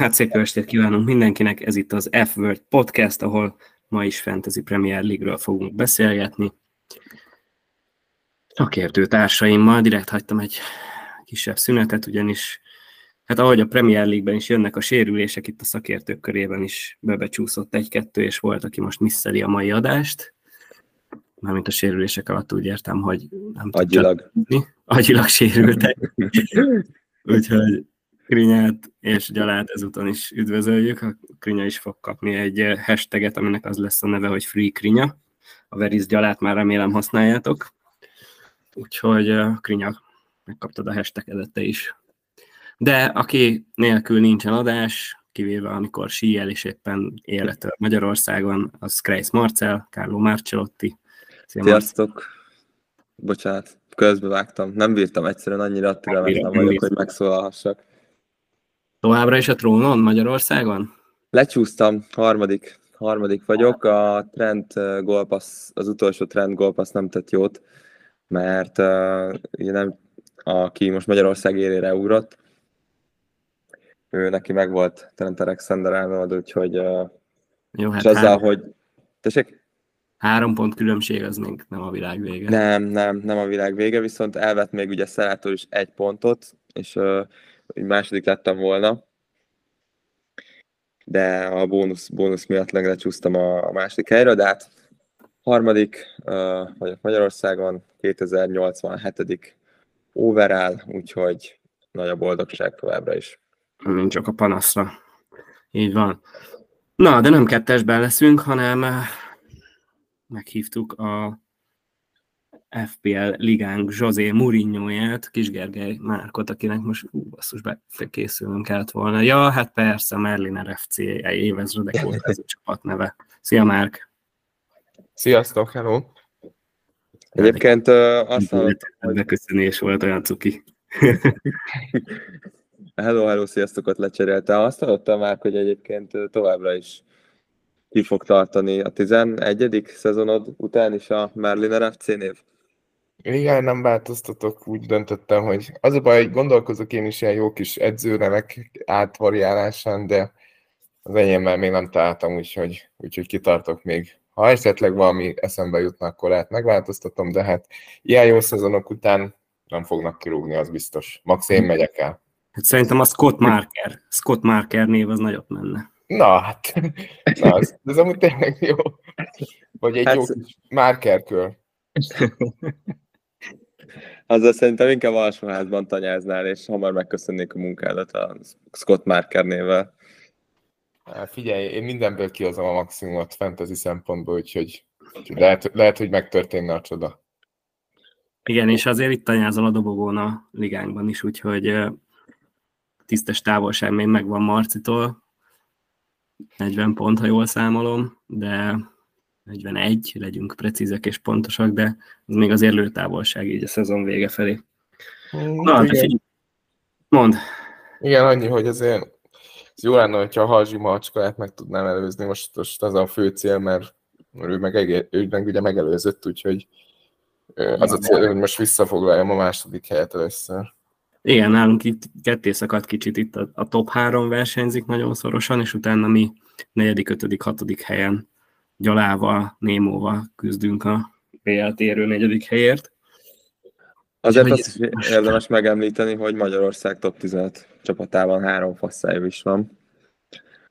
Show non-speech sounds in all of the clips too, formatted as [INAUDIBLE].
Hát szép jó estét kívánunk mindenkinek, ez itt az F-Word Podcast, ahol ma is Fantasy Premier League-ről fogunk beszélgetni. Szakértő társaimmal direkt hagytam egy kisebb szünetet, ugyanis hát ahogy a Premier League-ben is jönnek a sérülések, itt a szakértők körében is bebecsúszott egy-kettő, és volt, aki most misszeli a mai adást. Mármint a sérülések alatt úgy értem, hogy nem Agyilag. Agyilag sérültek. [LAUGHS] Úgyhogy Krinyát és Gyalát ezúton is üdvözöljük. A Krinya is fog kapni egy eh, hashtaget, aminek az lesz a neve, hogy Free Krinya. A Veriz Gyalát már remélem használjátok. Úgyhogy eh, Krinya, megkaptad a hashtagedet te is. De aki nélkül nincsen adás, kivéve amikor síjel és éppen életől Magyarországon, az Kreis Marcel, Carlo Marcelotti. Szia, Sziasztok! Bocsánat, közbevágtam. Nem bírtam egyszerűen annyira türelmetlen vagyok, hogy megszólalhassak. Továbbra is a trónon Magyarországon? Lecsúsztam, harmadik, harmadik vagyok. A trend golpasz, az utolsó trend golpasz nem tett jót, mert uh, ugye nem, aki most Magyarország élére ugrott, ő neki meg volt Trent Alexander Arnold, úgyhogy uh, Jó, hát és azzal, három, hogy tessék? Három pont különbség az még nem a világ vége. Nem, nem, nem a világ vége, viszont elvett még ugye Szerától is egy pontot, és uh, második lettem volna, de a bónusz, bónusz miatt lecsúsztam a, a második helyre, de hát harmadik uh, vagyok Magyarországon, 2087. overall, úgyhogy nagy a boldogság továbbra is. Nincs csak a panaszra. Így van. Na, de nem kettesben leszünk, hanem meghívtuk a FPL ligánk José Mourinho-ját, Kis Gergely Márkot, akinek most ú, basszus, készülnünk kellett volna. Ja, hát persze, Merlin FC évezredek volt ez a [LAUGHS] csapat neve. Szia, Márk! Sziasztok, hello! Egyébként uh, azt hallottam, Beköszönés volt olyan cuki. [LAUGHS] hello, hello, sziasztokot lecserélte. Azt hallottam már, hogy egyébként továbbra is ki fog tartani a 11. szezonod után is a Merlin FC név? Igen, nem változtatok, úgy döntöttem, hogy az a baj, hogy gondolkozok én is ilyen jó kis edzőnevek átvariálásán, de az enyémmel még nem találtam, úgyhogy, úgyhogy kitartok még. Ha esetleg valami eszembe jutna, akkor lehet megváltoztatom, de hát ilyen jó szezonok után nem fognak kirúgni, az biztos. Max én megyek el. Hát szerintem a Scott Marker, Scott Marker név az nagyot menne. Na hát, na, ez, ez amúgy tényleg jó. Vagy egy hát, jó kis márkerkör. [LAUGHS] Azzal szerintem inkább alsóházban tanyáznál, és hamar megköszönnék a munkádat a Scott Marker névvel. Figyelj, én mindenből kihozom a maximumot fantasy szempontból, úgyhogy lehet, lehet, hogy megtörténne a csoda. Igen, és azért itt tanyázol a dobogón a ligánkban is, úgyhogy tisztes távolság még megvan Marcitól, 40 pont, ha jól számolom, de 41, legyünk precízek és pontosak, de ez még az érlőtávolság így a szezon vége felé. Mm, Na, de figyelj, mondd. Igen, annyi, hogy azért ez jó lenne, hogyha a Halzsi Malcskaját meg tudnám előzni, most, most az a fő cél, mert ő meg, ő meg ugye megelőzött, úgyhogy az a cél, hogy most visszafoglaljam a második helyet először. Igen, nálunk itt ketté szakadt kicsit, itt a, a top három versenyzik nagyon szorosan, és utána mi negyedik, ötödik, hatodik helyen Gyalával, Némóval küzdünk a PL térő negyedik helyért. Azért hogy azt érdemes megemlíteni, hogy Magyarország top 15 csapatában három fasszájú is van.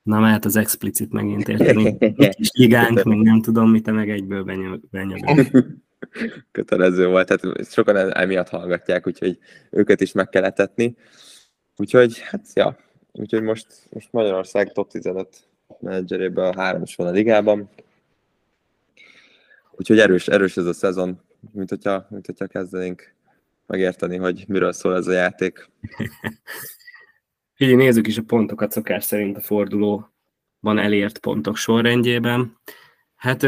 Na mehet az explicit megint érteni. Kis ligánk, még nem tudom, mit te meg egyből benyomod. [LAUGHS] Kötelező volt, tehát sokan e- emiatt hallgatják, úgyhogy őket is meg kell etetni. Úgyhogy, hát, ja, úgyhogy most, most Magyarország top 15 menedzserében a három is van a ligában. Úgyhogy erős, erős ez a szezon, mint hogyha, mint hogyha kezdenénk megérteni, hogy miről szól ez a játék. Figyelj, nézzük is a pontokat szokás szerint a fordulóban elért pontok sorrendjében. Hát,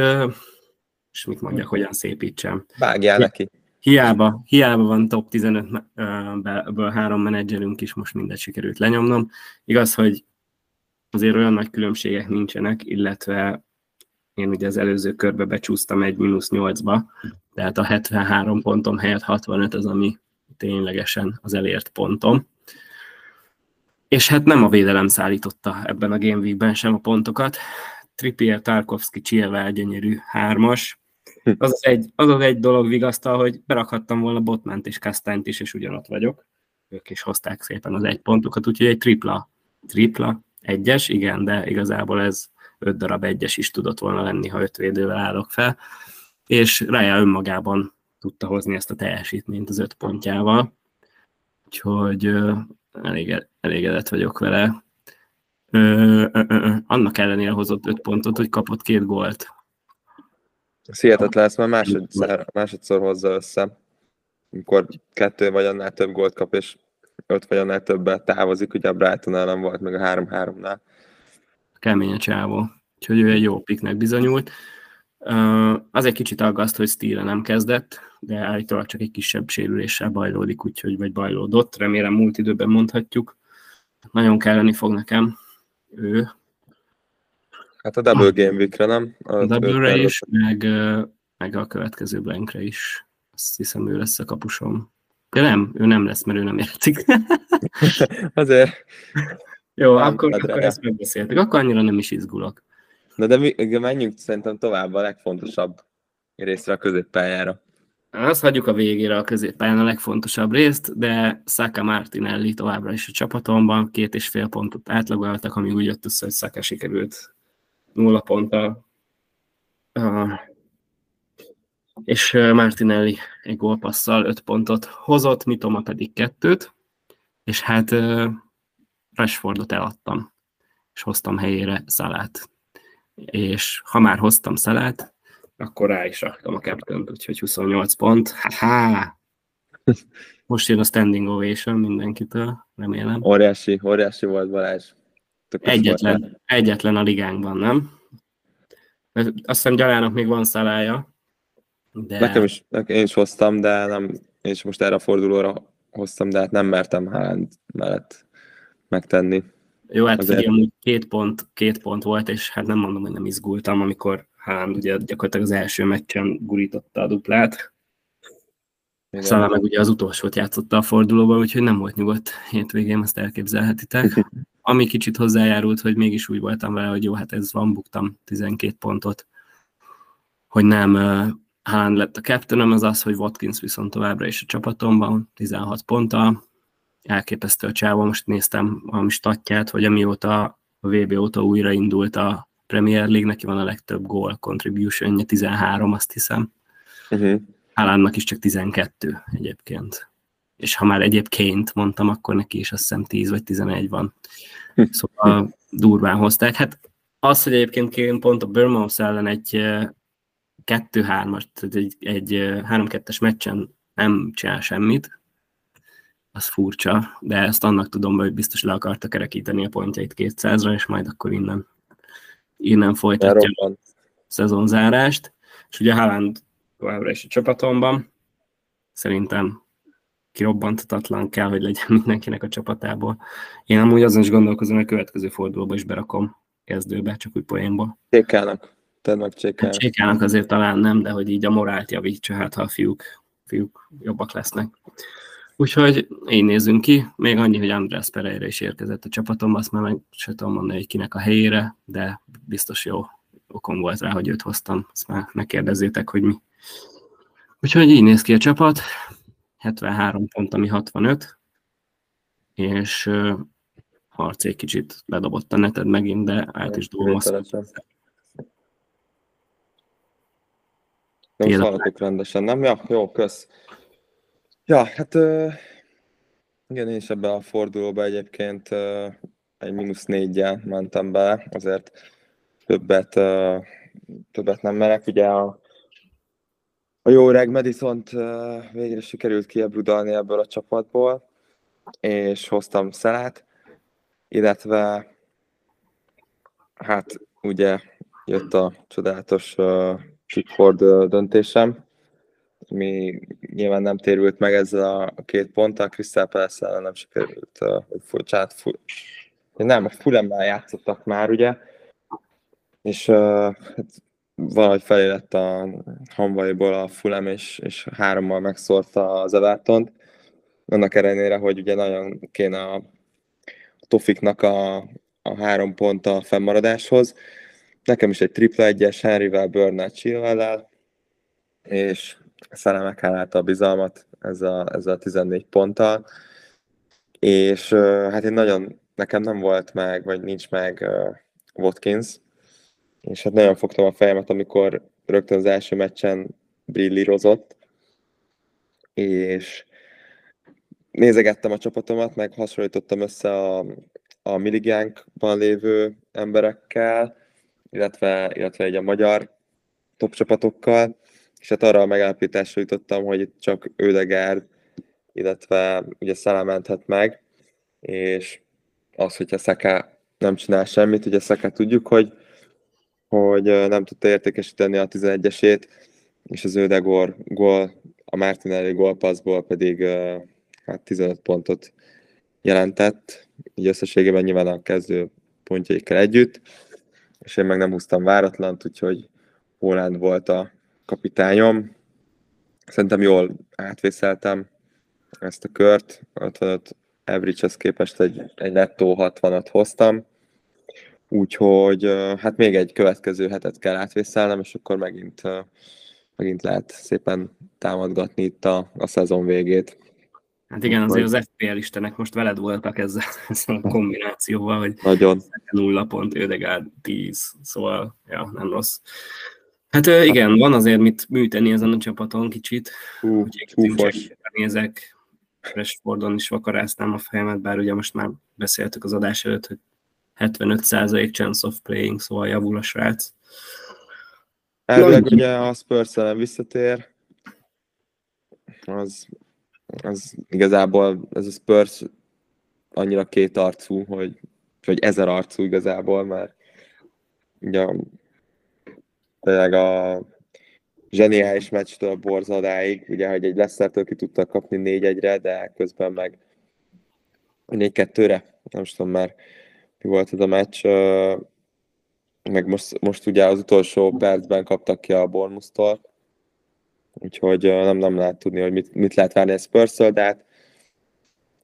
és mit mondjak, hogyan szépítsem. Vágjál neki. Hiába, hiába van top 15-ből három menedzserünk is, most mindegy sikerült lenyomnom. Igaz, hogy azért olyan nagy különbségek nincsenek, illetve én ugye az előző körbe becsúsztam egy mínusz 8-ba, tehát a 73 pontom helyett 65 az, ami ténylegesen az elért pontom. és hát nem a védelem szállította ebben a Game Week-ben sem a pontokat. Trippier, Tarkovsky, Chilwell, gyönyörű hármas. Az az, egy, az az egy dolog vigasztal, hogy berakhattam volna Botment és Kastanyt is, és ugyanott vagyok. Ők is hozták szépen az egy pontokat, úgyhogy egy tripla. Tripla, egyes, igen, de igazából ez öt darab egyes is tudott volna lenni, ha öt védővel állok fel. És Raya önmagában tudta hozni ezt a teljesítményt az öt pontjával. Úgyhogy elég, elégedett vagyok vele. Ö, ö, ö, annak ellenére hozott öt pontot, hogy kapott két gólt. Ez hihetetlen, ezt már másodszor, másodszor hozza össze. Amikor kettő vagy annál több gólt kap, és öt vagy annál többet távozik, ugye a Brighton ellen volt, meg a 3-3-nál. Kemény a csávó. Úgyhogy ő egy jó piknek bizonyult. Az egy kicsit aggaszt, hogy Steele nem kezdett, de állítólag csak egy kisebb sérüléssel bajlódik, úgyhogy vagy bajlódott. Remélem múlt időben mondhatjuk. Nagyon kelleni fog nekem ő. Hát a Double Game Week-re, nem? A, a Double-re is, meg, meg a következő blankre is. Azt hiszem, ő lesz a kapusom. De nem, ő nem lesz, mert ő nem játszik. [LAUGHS] Azért. Jó, nem, akkor, akkor ezt megbeszéltük. Akkor annyira nem is izgulok. Na de mi, menjünk szerintem tovább a legfontosabb részre a középpályára. Azt hagyjuk a végére a középpályán a legfontosabb részt, de Saka Martinelli továbbra is a csapatomban, két és fél pontot átlagoltak, ami úgy jött össze, hogy Saka sikerült nulla ponttal. Uh, és Martinelli egy gólpasszal öt pontot hozott, Mitoma pedig kettőt, és hát Rashfordot eladtam, és hoztam helyére Szalát. És ha már hoztam Szalát, akkor rá is raktam a captain úgyhogy 28 pont. Ha-ha! Most jön a standing ovation mindenkitől, remélem. Óriási, óriási volt Balázs. egyetlen, volt. egyetlen a ligánkban, nem? Azt hiszem Gyalának még van szalája. De... Nekem is, nekem én is hoztam, de nem, én is most erre a fordulóra hoztam, de hát nem mertem Haaland mellett megtenni. Jó, hát Azért... két pont, két pont volt, és hát nem mondom, hogy nem izgultam, amikor Haaland ugye gyakorlatilag az első meccsen gurította a duplát. Igen. Szalá meg ugye az utolsót játszotta a fordulóban, úgyhogy nem volt nyugodt hétvégén, ezt elképzelhetitek. [LAUGHS] Ami kicsit hozzájárult, hogy mégis úgy voltam vele, hogy jó, hát ez van, buktam 12 pontot, hogy nem Haaland lett a captain az az, hogy Watkins viszont továbbra is a csapatomban, 16 ponttal. Elképesztő a csávó, most néztem a statját, hogy amióta a VB óta újraindult a Premier League, neki van a legtöbb gól contribution 13, azt hiszem. Uh-huh. Haalandnak is csak 12 egyébként. És ha már egyébként mondtam, akkor neki is azt hiszem 10 vagy 11 van. Hm. Szóval durván hozták. Hát az, hogy egyébként Kane pont a Bournemouth ellen egy 2-3-as, tehát egy, egy 3-2-es meccsen nem csinál semmit, az furcsa, de ezt annak tudom, hogy biztos le akarta kerekíteni a pontjait 200-ra, és majd akkor innen innen folytatja a szezonzárást, és ugye Haaland továbbra is a csapatomban, szerintem kirobbantatatlan kell, hogy legyen [LAUGHS] mindenkinek a csapatából. Én amúgy azon is gondolkozom, hogy a következő fordulóba is berakom kezdőbe, csak úgy poénból. Csékálnak. Tedd meg csékálnak. Csékálnak azért talán nem, de hogy így a morált javítsa, hát ha a fiúk, fiúk jobbak lesznek. Úgyhogy így nézzünk ki. Még annyi, hogy András Pereira is érkezett a csapatomba, azt már meg sem tudom mondani, hogy kinek a helyére, de biztos jó okom volt rá, hogy őt hoztam. Azt már megkérdezzétek, hogy mi. Úgyhogy így néz ki a csapat. 73 pont, ami 65, és uh, Harc egy kicsit ledobott a neted megint, de át is dolgozott. Nem szalatok rendesen, nem? Ja, jó, kösz. Ja, hát igen, én is ebbe a fordulóba egyébként egy mínusz négyel mentem bele, azért többet, többet nem merek. Ugye a, a jó öreg madison végre sikerült kiebrudalni ebből a csapatból, és hoztam Szelát, illetve hát ugye jött a csodálatos uh, Pickford döntésem, mi nyilván nem térült meg ezzel a két ponttal, Crystal palace nem sikerült, csát, fu, nem, a Fulemmel játszottak már, ugye, és uh, hát valahogy felé lett a hamvaiból a Fulem, és, és hárommal megszórta az everton Annak ellenére, hogy ugye nagyon kéne a Tofiknak a, a három pont a fennmaradáshoz. Nekem is egy tripla egyes Henryvel, Bernard chilwell és Szelemek hálálta a bizalmat ezzel, ezzel a 14 ponttal. És hát én nagyon, nekem nem volt meg, vagy nincs meg uh, Watkins, és hát nagyon fogtam a fejemet, amikor rögtön az első meccsen brillírozott, és nézegettem a csapatomat, meg hasonlítottam össze a, a Miligánkban lévő emberekkel, illetve, illetve egy a magyar top csapatokkal, és hát arra a megállapításra jutottam, hogy itt csak Ödegárd, illetve ugye Szala menthet meg, és az, hogyha Szeká nem csinál semmit, ugye Szeká tudjuk, hogy, hogy nem tudta értékesíteni a 11-esét, és az Ödegor gól, a Martinelli gólpasszból pedig hát 15 pontot jelentett, így összességében nyilván a kezdő pontjaikkel együtt, és én meg nem húztam váratlant, úgyhogy Holland volt a kapitányom. Szerintem jól átvészeltem ezt a kört, 55 average képest egy, egy nettó 60-at hoztam, úgyhogy hát még egy következő hetet kell átvészelnem, és akkor megint, megint lehet szépen támadgatni itt a, a szezon végét. Hát igen, azért az FPL istenek most veled voltak ezzel, [LAUGHS] ezzel a kombinációval, hogy Nagyon. nulla pont, Ödegárd 10, szóval ja, nem rossz. Hát igen, van azért mit műteni ezen a csapaton kicsit. Hú, Úgyhogy nézek, Rashfordon is vakaráztam a fejemet, bár ugye most már beszéltük az adás előtt, hogy 75% chance of playing, szóval javul a srác. Elvileg ugye a spurs visszatér, az, az igazából ez a Spurs annyira két arcú, hogy, vagy ezer arcú igazából, mert ugye tényleg a zseniális meccstől borzadáig, ugye, hogy egy Leicester-től ki tudtak kapni 4-1-re, de közben meg 4-2-re, nem tudom már mi volt ez a meccs, meg most, most ugye az utolsó percben kaptak ki a Bournemouth-tól, úgyhogy nem, nem lehet tudni, hogy mit, mit lehet várni a spurs de hát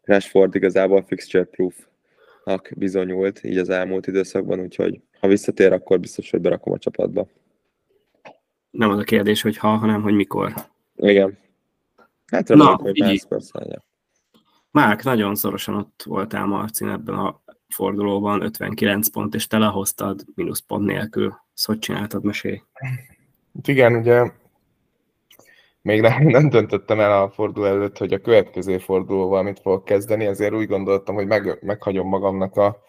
Rashford igazából fixture proof-nak bizonyult így az elmúlt időszakban, úgyhogy ha visszatér, akkor biztos, hogy berakom a csapatba nem az a kérdés, hogy ha, hanem hogy mikor. Igen. Hát remélem, Na, hogy Márk, nagyon szorosan ott voltál Marcin ebben a fordulóban, 59 pont, és te lehoztad mínusz pont nélkül. Szóval hogy csináltad, mesélj. Igen, ugye még nem, nem döntöttem el a forduló előtt, hogy a következő fordulóval mit fogok kezdeni, ezért úgy gondoltam, hogy meg, meghagyom magamnak a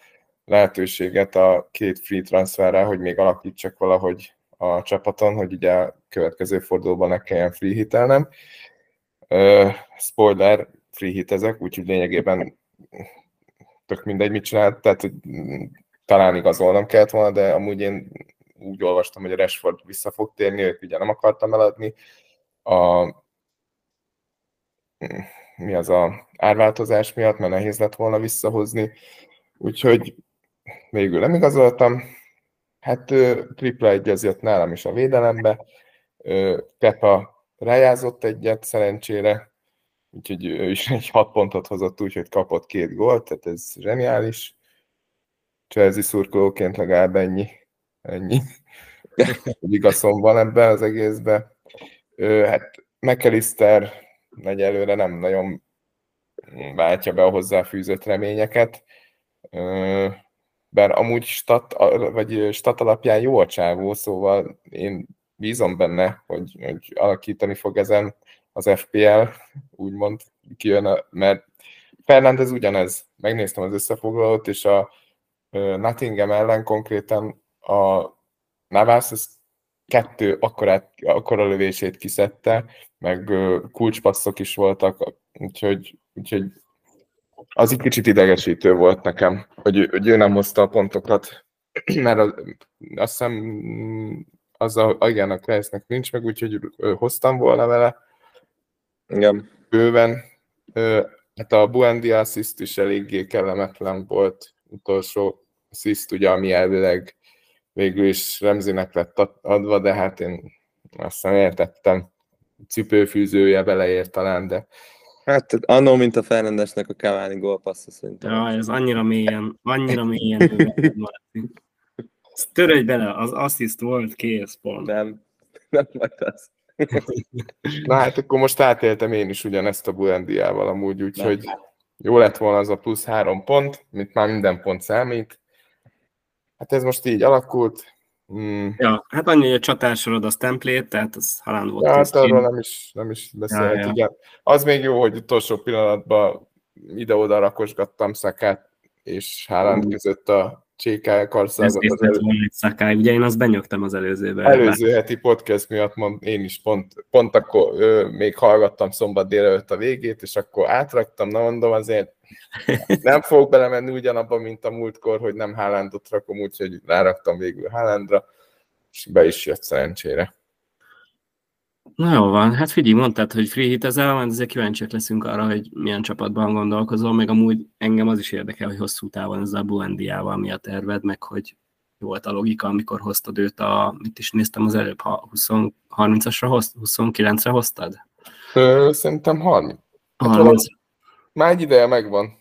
lehetőséget a két free transferre, hogy még alakítsak valahogy a csapaton, hogy ugye a következő fordulóban ne kelljen free hitelnem. Spoiler, free hitezek, úgyhogy lényegében tök mindegy, mit csinált, tehát hogy talán igazolnom kellett volna, de amúgy én úgy olvastam, hogy a Rashford vissza fog térni, őt ugye nem akartam eladni. A, mi az a árváltozás miatt, mert nehéz lett volna visszahozni, úgyhogy végül nem igazoltam, Hát tripla egyez jött nálam is a védelembe. Kepa rájázott egyet szerencsére, úgyhogy ő is egy hat pontot hozott úgy, hogy kapott két gólt, tehát ez zseniális. Chelsea szurkolóként legalább ennyi, ennyi. igazom van ebben az egészben. Hát McAllister egyelőre nem nagyon váltja be a hozzáfűzött reményeket bár amúgy stat, vagy stat alapján jó a csávó, szóval én bízom benne, hogy, hogy alakítani fog ezen az FPL, úgymond kijön, a, mert Fernández ugyanez. Megnéztem az összefoglalót, és a Nottingham ellen konkrétan a Navas ez kettő akkorát, akkora lövését kiszedte, meg kulcspasszok is voltak, úgyhogy, úgyhogy az egy kicsit idegesítő volt nekem, hogy, hogy ő nem hozta a pontokat, [CLEARS THROAT] mert az, azt hiszem az a, igen, a Kreisnek nincs meg, úgyhogy hoztam volna vele. Igen. Bőven. Hát a Buendia assist is eléggé kellemetlen volt, utolsó assist, ugye, ami elvileg végül is Remzinek lett adva, de hát én azt nem értettem, cipőfűzője beleért talán, de Hát annó, mint a Fernandesnek a Cavani gólpassza szerintem. Ja, ez annyira mélyen, annyira mélyen Törődj bele, az assziszt volt, kész, pont. Nem, nem vagy az. Na hát akkor most átéltem én is ugyanezt a Buendiával amúgy, úgyhogy jó lett volna az a plusz három pont, mint már minden pont számít. Hát ez most így alakult. Mm. Ja, hát annyi, hogy a csatársorod az templét, tehát az halán volt. Ja, hát arról nem is, nem is beszélt, ja, ja. igen. Az még jó, hogy utolsó pillanatban ide-oda rakosgattam szakát, és Haaland között a csékája karszágot. Ez elő... szakály. Ugye én azt benyögtem az előzőben. Előző heti podcast miatt mond, én is pont, pont akkor ö, még hallgattam szombat délelőtt a végét, és akkor átraktam, na mondom azért nem fogok belemenni ugyanabba, mint a múltkor, hogy nem Haalandot rakom, úgyhogy ráraktam végül Haalandra, és be is jött szerencsére. Na jó van, hát figyelj, mondtad, hogy free hit ezzel, majd azért kíváncsiak leszünk arra, hogy milyen csapatban gondolkozol, meg amúgy engem az is érdekel, hogy hosszú távon ez a Buendiával mi a terved, meg hogy volt a logika, amikor hoztad őt a, mit is néztem az előbb, 30-asra hoz, 29-re hoztad? Szerintem 30. 30. Hát már egy ideje megvan.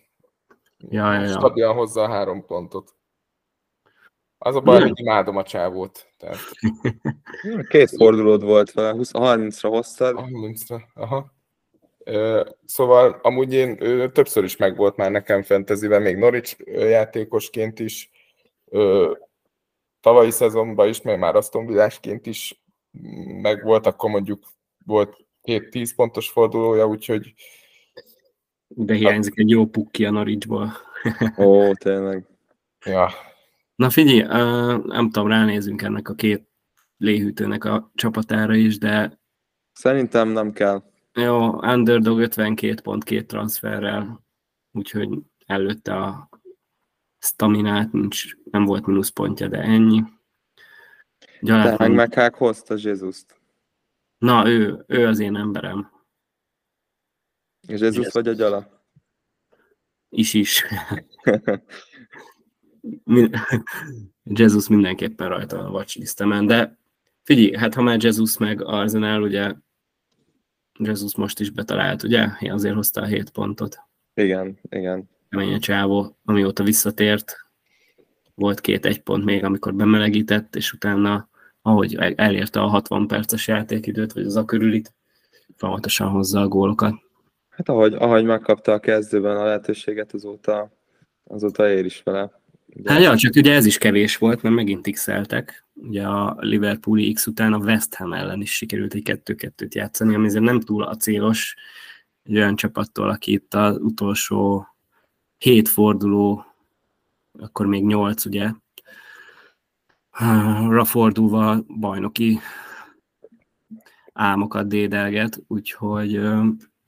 Ja, ja, ja. Stabilan hozza a három pontot. Az a baj, hogy imádom a csávót. Tehát... [LAUGHS] Két fordulód volt vele, 30-ra hoztad. 30-ra, aha. Szóval amúgy én ő, többször is megvolt már nekem fantasyben, még Norwich játékosként is, tavalyi szezonban is, meg már Aston Villásként is megvolt, akkor mondjuk volt két 10 pontos fordulója, úgyhogy de hiányzik egy jó pukki a Norwichból. Ó, tényleg. Ja, Na figyelj, nem tudom, ránézünk ennek a két léhűtőnek a csapatára is, de... Szerintem nem kell. Jó, Underdog 52 pont két transferrel, úgyhogy előtte a staminát nincs, nem volt mínuszpontja, de ennyi. Gyalát de meg meghák hozta Jézust. Na, ő, ő az én emberem. Jézus vagy a gyala? Is is. Jesus mindenképpen rajta a watchlistemen, de figyelj, hát ha már Jesus meg Arsenal, ugye Jesus most is betalált, ugye? Azért hozta a 7 pontot. Igen, igen. Kemény a csávó, amióta visszatért, volt két egy pont még, amikor bemelegített, és utána, ahogy elérte a 60 perces játékidőt, vagy az a körülit, folyamatosan hozza a gólokat. Hát ahogy, ahogy megkapta a kezdőben a lehetőséget, azóta, azóta ér is vele. Ugye? Hát ja, csak ugye ez is kevés volt, mert megint x. Ugye a Liverpooli X után a West Ham ellen is sikerült egy 2-2-t játszani, ami azért nem túl a célos egy olyan csapattól, aki itt az utolsó hét forduló, akkor még nyolc, ugye, rafordulva bajnoki álmokat dédelget, úgyhogy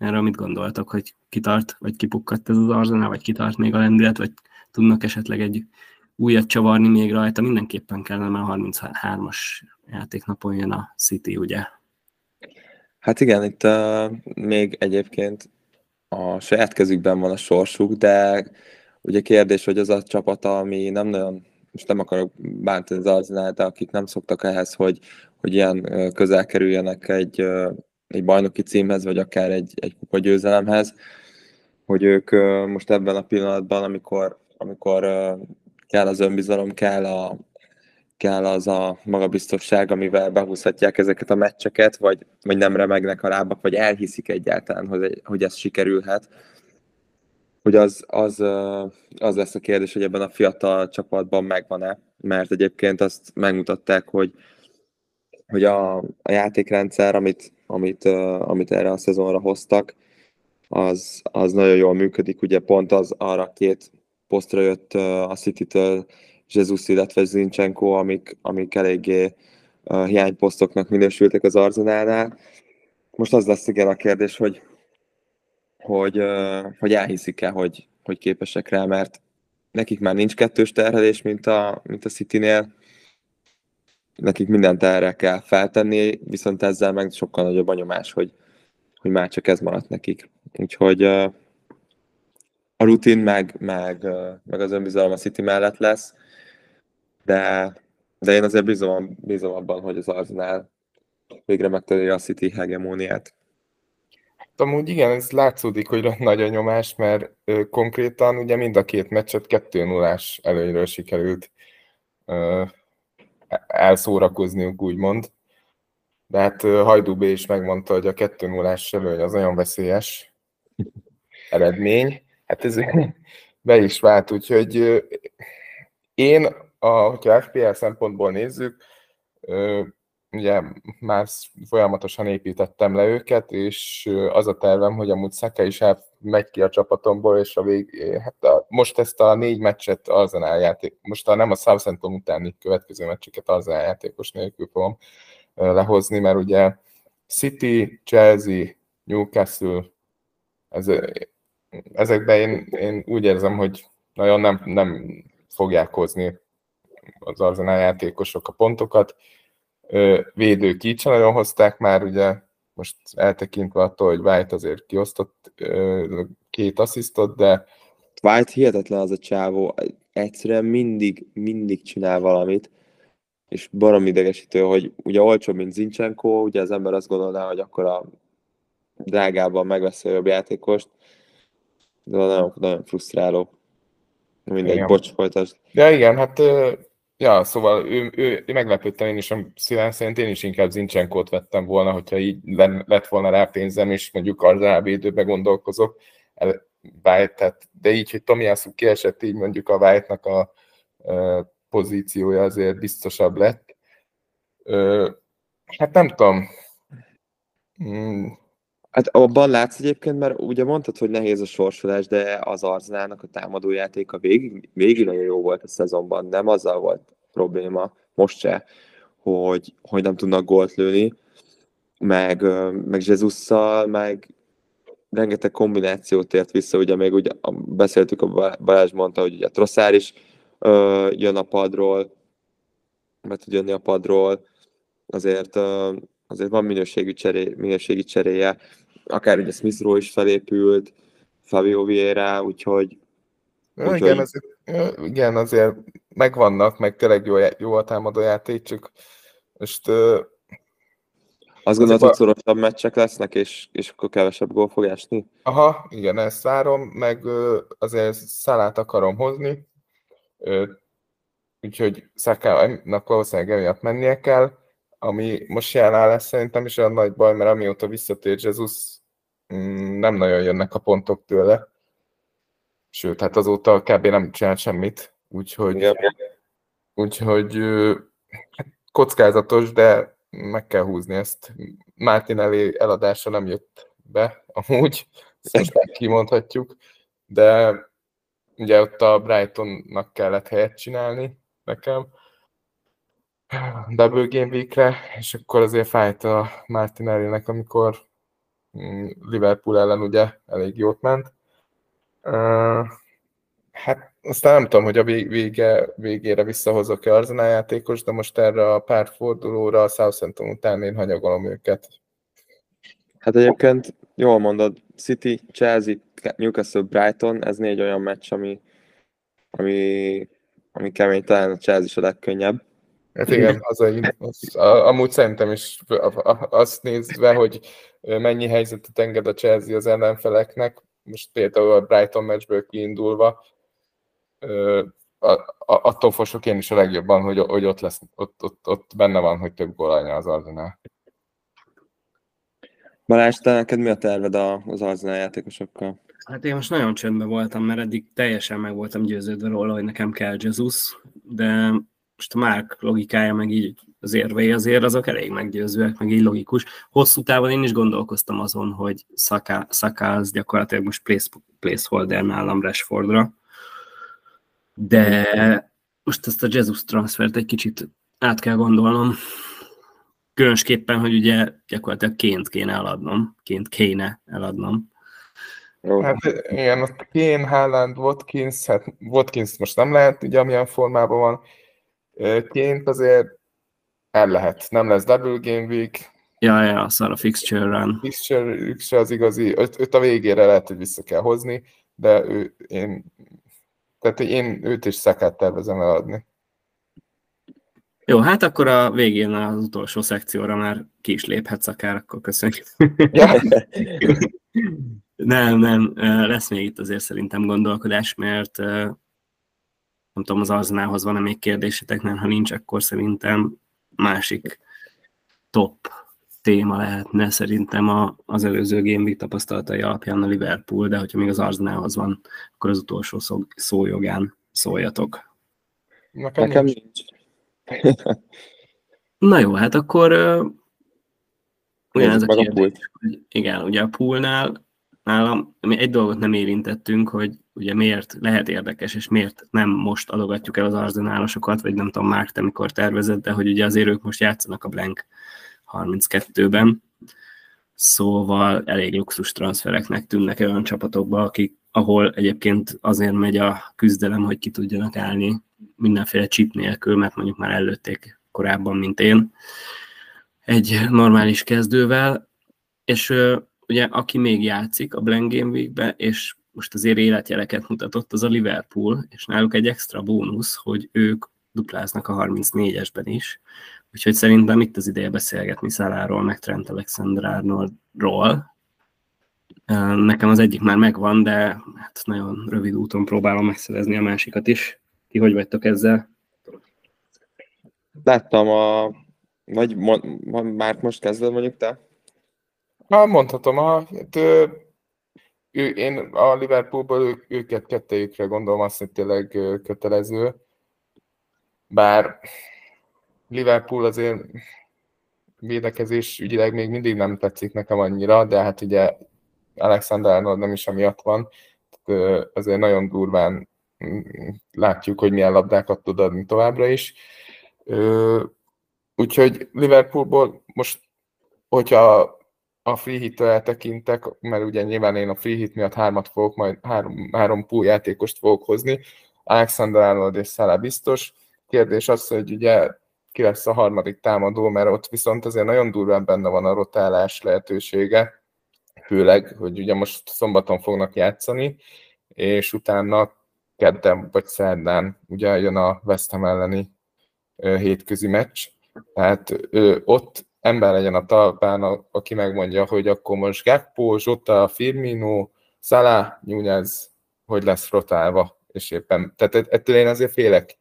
erről mit gondoltak, hogy kitart, vagy kipukkadt ez az arzenál, vagy kitart még a lendület, vagy tudnak esetleg egy újat csavarni még rajta, mindenképpen kellene már 33-as játéknapon jön a City, ugye? Hát igen, itt uh, még egyébként a saját kezükben van a sorsuk, de ugye kérdés, hogy az a csapat, ami nem nagyon, most nem akarok bántani az de akik nem szoktak ehhez, hogy, hogy ilyen közel kerüljenek egy, egy bajnoki címhez, vagy akár egy, egy kupa győzelemhez, hogy ők most ebben a pillanatban, amikor amikor kell az önbizalom, kell, a, kell az a magabiztosság, amivel behúzhatják ezeket a meccseket, vagy, vagy nem remegnek a lábak, vagy elhiszik egyáltalán, hogy, hogy ez sikerülhet. Hogy az, az, az lesz a kérdés, hogy ebben a fiatal csapatban megvan-e, mert egyébként azt megmutatták, hogy, hogy a, a játékrendszer, amit, amit, amit erre a szezonra hoztak, az, az nagyon jól működik, ugye pont az arra két posztra jött a City-től Jesus, illetve Zinchenko, amik, amik eléggé hiányposztoknak minősültek az Arzenálnál. Most az lesz igen a kérdés, hogy, hogy, hogy elhiszik-e, hogy, hogy képesek rá, mert nekik már nincs kettős terhelés, mint a, mint a City-nél, nekik mindent erre kell feltenni, viszont ezzel meg sokkal nagyobb a nyomás, hogy, hogy már csak ez maradt nekik. Úgyhogy a rutin meg, meg, meg az önbizalom a City mellett lesz, de, de én azért bízom, bízom abban, hogy az Arsenal végre megtörje a City hegemóniát. amúgy igen, ez látszódik, hogy [LAUGHS] nagy a nyomás, mert ö, konkrétan ugye mind a két meccset 2 0 előnyről sikerült ö, elszórakozniuk, úgymond. De hát Hajdú B is megmondta, hogy a 2 0 előny az nagyon veszélyes eredmény. Hát ez [LAUGHS] be is vált, úgyhogy én, a, hogyha FPL szempontból nézzük, ugye már folyamatosan építettem le őket, és az a tervem, hogy amúgy Szeke is megy ki a csapatomból, és a vég, hát a, most ezt a négy meccset Arsenal játék, most a, nem a Southampton utáni következő meccseket Arsenal játékos nélkül fogom lehozni, mert ugye City, Chelsea, Newcastle, ez, ezekben én, én úgy érzem, hogy nagyon nem, nem fogják hozni az Arsenal játékosok a pontokat, védők így sem nagyon hozták már, ugye most eltekintve attól, hogy White azért kiosztott két asszisztot, de White hihetetlen az a csávó, egyszerűen mindig, mindig csinál valamit, és barom idegesítő, hogy ugye olcsóbb, mint Zincsenko, ugye az ember azt gondolná, hogy akkor a drágában megveszi a jobb játékost, de nagyon, nagyon frusztráló. Mindegy, igen. bocs, folytasd. Ja igen, hát Ja, szóval ő, ő, ő meglepődtem én is, szívem szerint én is inkább Zincsenkót vettem volna, hogyha így lett volna rá pénzem, és mondjuk az rávédőbe gondolkozok, White, tehát, de így, hogy Tomiászú kiesett, így mondjuk a White-nak a, a pozíciója azért biztosabb lett. Ö, hát nem tudom. Hát abban látsz egyébként, mert ugye mondtad, hogy nehéz a sorsolás, de az Arzenálnak a támadójátéka végig, végig nagyon jó volt a szezonban, nem azzal volt probléma, most se, hogy, hogy nem tudnak gólt lőni, meg, meg Jezusszal, meg rengeteg kombinációt ért vissza, ugye még ugye beszéltük, a Balázs mondta, hogy ugye Trosszár is ö, jön a padról, be tud jönni a padról, azért, ö, azért van minőségi, cseré, minőségi cseréje, akár ugye Smith Rowe is felépült, Fabio Vieira, úgyhogy... Ja, úgyhogy... Igen, azért, igen, azért megvannak, meg tényleg jó, jó a támadó játék, csak most... Uh, azt gondolod, hogy szorosabb meccsek lesznek, és, és akkor kevesebb gól fog esni? Aha, igen, ezt várom, meg uh, azért szalát akarom hozni, uh, úgyhogy Szakának valószínűleg emiatt mennie kell, ami most jelen lesz szerintem is olyan nagy baj, mert amióta visszatér Jesus, nem nagyon jönnek a pontok tőle. Sőt, hát azóta kb. nem csinált semmit, úgyhogy, Igen. úgyhogy kockázatos, de meg kell húzni ezt. elé eladása nem jött be, amúgy, ezt most kimondhatjuk, de ugye ott a Brightonnak kellett helyet csinálni nekem, double game weekre, és akkor azért fájt a Martinelli-nek, amikor mm, Liverpool ellen ugye elég jót ment. Hát aztán nem tudom, hogy a vége, végére visszahozok-e Arsenal játékos, de most erre a pár fordulóra a Southampton után én hanyagolom őket. Hát egyébként jól mondod, City, Chelsea, Newcastle, Brighton, ez négy olyan meccs, ami, ami, ami kemény, talán a Chelsea is a legkönnyebb. Hát igen, az, a, az, a, amúgy szerintem is azt nézve, hogy mennyi helyzetet enged a Chelsea az ellenfeleknek, most például a Brighton meccsből kiindulva, attól fosok én is a legjobban, hogy, hogy ott, lesz, ott, ott, ott benne van, hogy több gól az Arsenal. Balázs, te neked mi a terved az Arsenal játékosokkal? Hát én most nagyon csöndben voltam, mert eddig teljesen meg voltam győződve róla, hogy nekem kell Jesus, de most a Márk logikája, meg így az érvei azért azok elég meggyőzőek, meg így logikus. Hosszú távon én is gondolkoztam azon, hogy Saka, az gyakorlatilag most place, placeholder nálam Rashfordra, de most ezt a Jesus transfert egy kicsit át kell gondolnom. Különösképpen, hogy ugye gyakorlatilag ként kéne eladnom, ként kéne eladnom. Hát igen, ott Kane, Haaland, Watkins, hát Watkins most nem lehet, ugye amilyen formában van, ként azért el lehet. Nem lesz double game week. Ja, ja, szar a fixture run. Fixture, fixture az igazi. Öt, öt a végére lehet, hogy vissza kell hozni, de ő, én, tehát én őt is szakát tervezem eladni. Jó, hát akkor a végén az utolsó szekcióra már ki is léphetsz akár, akkor köszönjük. Ja. [LAUGHS] nem, nem, lesz még itt azért szerintem gondolkodás, mert nem tudom, az Arzenálhoz van-e még kérdésetek, mert ha nincs, akkor szerintem másik top téma lehetne szerintem a, az előző Game Week tapasztalatai alapján a Liverpool, de hogyha még az Arzenálhoz van, akkor az utolsó szó, szójogán szóljatok. Nekem, Nekem nincs. nincs. [LAUGHS] Na jó, hát akkor uh, ugyanez a a kérdés, pult. hogy igen, ugye a poolnál nálam egy dolgot nem érintettünk, hogy ugye miért lehet érdekes, és miért nem most adogatjuk el az arzenálosokat, vagy nem tudom, Márk, te mikor tervezett, de hogy ugye azért ők most játszanak a Blank 32-ben, szóval elég luxus transfereknek tűnnek olyan csapatokba, akik, ahol egyébként azért megy a küzdelem, hogy ki tudjanak állni mindenféle chip nélkül, mert mondjuk már előtték korábban, mint én, egy normális kezdővel, és ugye aki még játszik a Blank Game Week-be, és most azért életjeleket mutatott, az a Liverpool, és náluk egy extra bónusz, hogy ők dupláznak a 34-esben is, úgyhogy szerintem itt az ideje beszélgetni Szaláról, meg Trent Alexander-Arnoldról. Nekem az egyik már megvan, de hát nagyon rövid úton próbálom megszerezni a másikat is. Ti hogy vagytok ezzel? Láttam a... Vagy mo- már most kezded mondjuk te? Ha mondhatom, a, hát, ő, én a Liverpoolból ő, őket kettejükre gondolom azt, hogy tényleg kötelező. Bár Liverpool azért védekezés ügyileg még mindig nem tetszik nekem annyira, de hát ugye Alexander Arnold nem is amiatt van. Azért nagyon durván mm, látjuk, hogy milyen labdákat tud adni továbbra is. Úgyhogy Liverpoolból most, hogyha a free hit eltekintek, mert ugye nyilván én a free hit miatt hármat fogok, majd három, három pool játékost fogok hozni, Alexander Arnold és Salah biztos. Kérdés az, hogy ugye ki lesz a harmadik támadó, mert ott viszont azért nagyon durván benne van a rotálás lehetősége, főleg, hogy ugye most szombaton fognak játszani, és utána kedden vagy szerdán ugye jön a West Ham elleni hétközi meccs, tehát ö, ott ember legyen a talpán, aki megmondja, hogy akkor most Gakpo, Zsota, Firmino, Salah, Nunez, hogy lesz rotálva, és éppen, tehát ett- ettől én azért félek.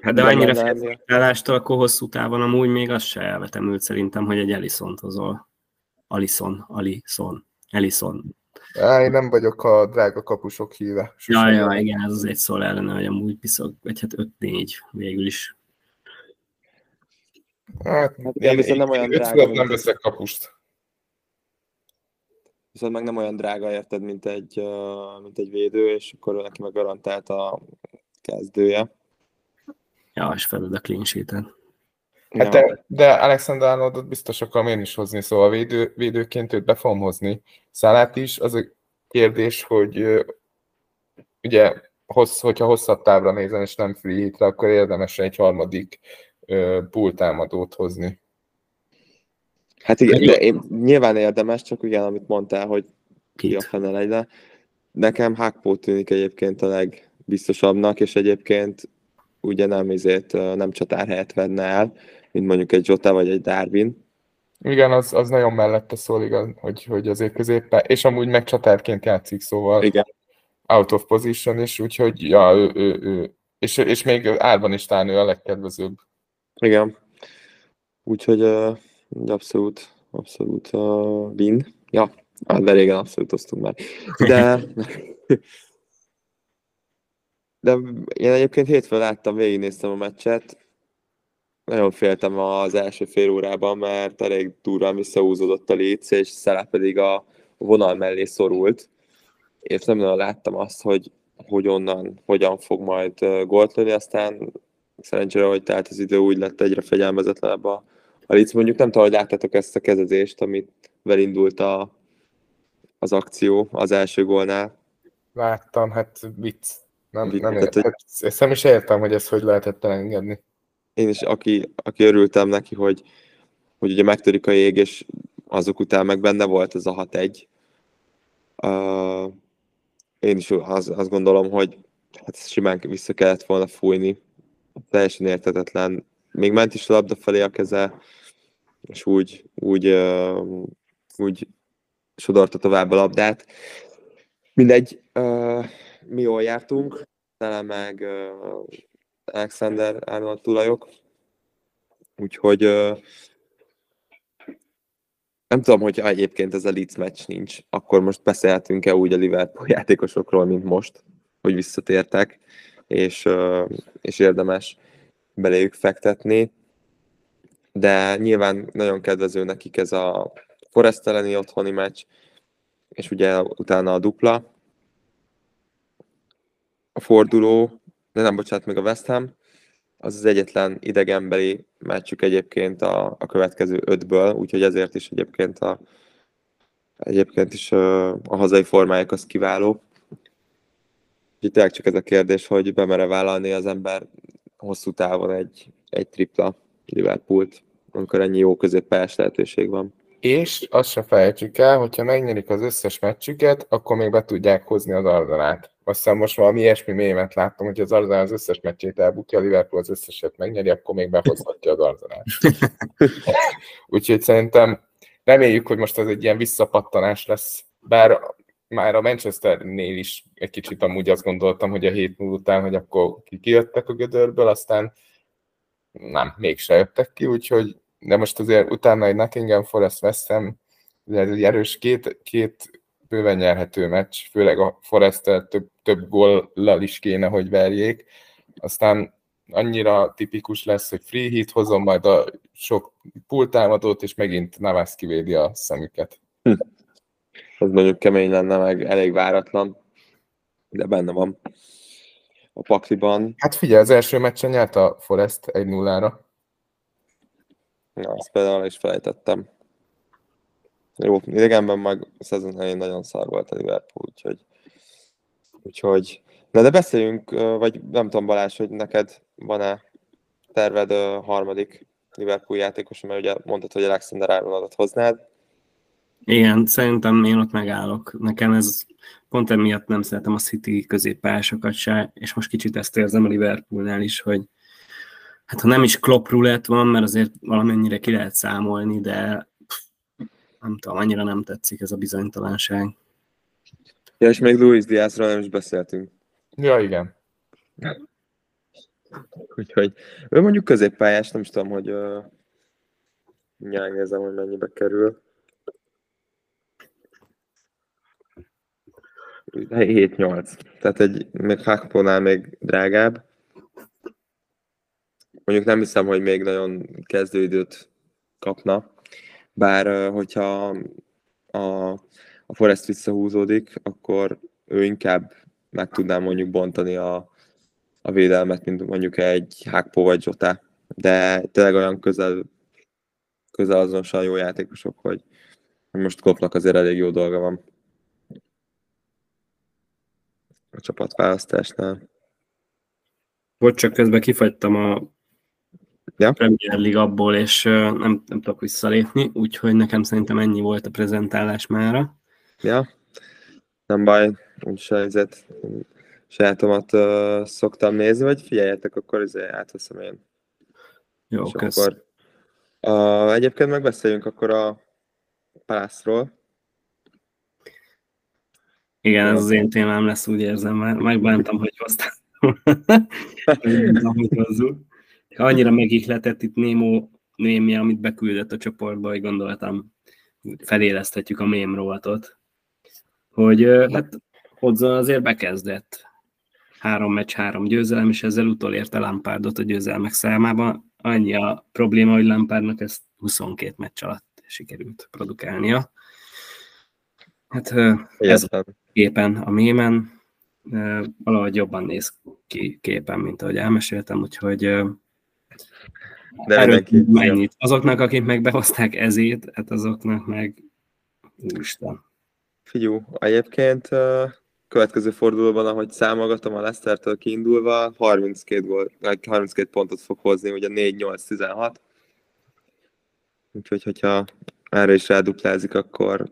Hát de annyira félreállástól, akkor hosszú távon amúgy még az se elvetemült szerintem, hogy egy Ellison-t hozol. Alison, Alison, Ellison. Á, én nem vagyok a drága kapusok híve. Ja, ja, igen, ez az egy szól ellene, hogy amúgy piszok, vagy hát 5-4 végül is. Hát, Hát igen, viszont nem olyan drága, nem mint- veszek kapust. Viszont meg nem olyan drága, érted, mint egy, mint egy védő, és akkor neki meg garantált a kezdője. Ja, és feled a clean sheet-en. Hát de, de Alexander Arnoldot biztos akarom én is hozni, szóval védő, védőként őt be fogom hozni. Szálát is, az a kérdés, hogy ugye, hossz, hogyha hosszabb távra nézem, és nem free hitre, akkor érdemes egy harmadik ö, pool támadót hozni. Hát igen, de én, nyilván érdemes, csak igen, amit mondtál, hogy ki a fene legyen. Nekem Hakpo tűnik egyébként a legbiztosabbnak, és egyébként ugye nem izét, ö, nem csatár helyet venne el, mint mondjuk egy Jota vagy egy Darwin. Igen, az, az nagyon mellette szól, igaz, hogy, hogy azért középpen, és amúgy meg csatárként játszik, szóval Igen. out of position is, úgyhogy ja, ő, ő, ő. És, és még árban is talán ő a legkedvezőbb. Igen. Úgyhogy uh, abszolút, abszolút uh, win. Ja, hát de régen abszolút osztunk már. De, [LAUGHS] de én egyébként hétfőn láttam, végignéztem a meccset. Nagyon féltem az első fél órában, mert elég durván visszahúzódott a Leeds, és Szalá pedig a vonal mellé szorult. És nem nagyon láttam azt, hogy, hogy onnan, hogyan fog majd gólt lőni, aztán szerencsére, hogy tehát az idő úgy lett egyre fegyelmezetlenebb a, a Leeds. Mondjuk nem tudom, hogy láttátok ezt a kezdezést, amit indult a, az akció az első gólnál. Láttam, hát vicc. Nem, Vicc, nem tehát, értem. Ezt nem is értem, hogy ezt hogy lehetett elengedni. Én is, aki, aki örültem neki, hogy, hogy ugye megtörik a jég, és azok után meg benne volt ez a 6-1. Uh, én is azt, azt gondolom, hogy hát simán vissza kellett volna fújni, teljesen értetetlen. Még ment is a labda felé a keze, és úgy, úgy, úgy sodorta tovább a labdát. Mindegy, mi jól jártunk, tele meg Alexander Arnold tulajok, úgyhogy nem tudom, hogy egyébként ez a Leeds meccs nincs, akkor most beszélhetünk-e úgy a Liverpool játékosokról, mint most, hogy visszatértek, és, és érdemes beléjük fektetni. De nyilván nagyon kedvező nekik ez a Forest elleni otthoni meccs, és ugye utána a dupla, a forduló, de nem bocsánat, még a West Ham, az az egyetlen idegenbeli meccsük egyébként a, a következő ötből, úgyhogy ezért is egyébként a, egyébként is a hazai formájuk az kiváló. Úgyhogy tényleg csak ez a kérdés, hogy bemere vállalni az ember hosszú távon egy, egy tripla Liverpoolt, amikor ennyi jó középpályás lehetőség van. És azt se felejtsük el, hogyha megnyerik az összes meccsüket, akkor még be tudják hozni az Arzenát. Aztán most valami ilyesmi mémet láttam, hogy az Arzenál az összes meccsét elbukja, a Liverpool az összeset megnyeri, akkor még behozhatja az Arzenát. [LAUGHS] Úgyhogy szerintem reméljük, hogy most ez egy ilyen visszapattanás lesz. Bár már a Manchesternél is egy kicsit amúgy azt gondoltam, hogy a 7 0 után, hogy akkor kijöttek a gödörből, aztán nem, mégse jöttek ki, úgyhogy de most azért utána egy Nottingham Forest Ham, ez egy erős két, két bőven nyerhető meccs, főleg a forest több, több góllal is kéne, hogy verjék. Aztán annyira tipikus lesz, hogy free hit hozom majd a sok pultámadót, és megint Navas kivédi a szemüket. Hm. Az mondjuk kemény lenne, meg elég váratlan, de benne van a pakliban. Hát figyelj, az első meccsen nyert a Forest 1-0-ra. Na, azt például is felejtettem. Jó, idegenben meg a szezon elején nagyon szar volt a Liverpool, úgyhogy, úgyhogy Na de beszéljünk, vagy nem tudom Balázs, hogy neked van-e terved a harmadik Liverpool játékos, mert ugye mondtad, hogy Alexander Arnoldot hoznád. Igen, szerintem én ott megállok. Nekem ez pont emiatt nem szeretem a City középpályásokat se, és most kicsit ezt érzem a Liverpoolnál is, hogy hát ha nem is Klopp rulett van, mert azért valamennyire ki lehet számolni, de pff, nem tudom, annyira nem tetszik ez a bizonytalanság. Ja, és még Luis Diazról nem is beszéltünk. Ja, igen. Úgyhogy ő mondjuk középpályás, nem is tudom, hogy uh, mindjárt hogy mennyibe kerül. 7-8. Tehát egy még Hakponál még drágább. Mondjuk nem hiszem, hogy még nagyon kezdőidőt kapna, bár hogyha a, a Forest visszahúzódik, akkor ő inkább meg tudnám mondjuk bontani a, a védelmet, mint mondjuk egy Hákpó vagy Zsota. De tényleg olyan közel, közel azonosan jó játékosok, hogy most Kopnak azért elég jó dolga van a csapatválasztásnál. Volt csak közben kifagytam a ja. Premier League abból, és nem, nem tudok visszalépni, úgyhogy nekem szerintem ennyi volt a prezentálás mára. Ja, nem baj, úgyis helyzet. Sajátomat uh, szoktam nézni, vagy figyeljetek, akkor azért átveszem én. Jó, és kösz. Akkor, uh, egyébként megbeszéljünk akkor a Palászról. Igen, ez az én témám lesz, úgy érzem, mert megbántam, hogy hoztam. [LAUGHS] Annyira megihletett itt Némo némje, amit beküldött a csoportba, hogy gondoltam, feléleszthetjük a mém rovatot, hogy hát Hodzon azért bekezdett. Három meccs, három győzelem, és ezzel utolérte Lampardot a győzelmek számában. Annyi a probléma, hogy Lampardnak ezt 22 meccs alatt sikerült produkálnia. Hát ez a képen a mémen, valahogy jobban néz ki képen, mint ahogy elmeséltem, úgyhogy de erről mennyit. Azoknak, akik meg behozták ezét, hát azoknak meg úristen. Figyú, egyébként következő fordulóban, ahogy számolgatom a Leicester-től kiindulva, 32, gól, 32 pontot fog hozni, ugye 4-8-16. Úgyhogy, hogyha erre is ráduplázik, akkor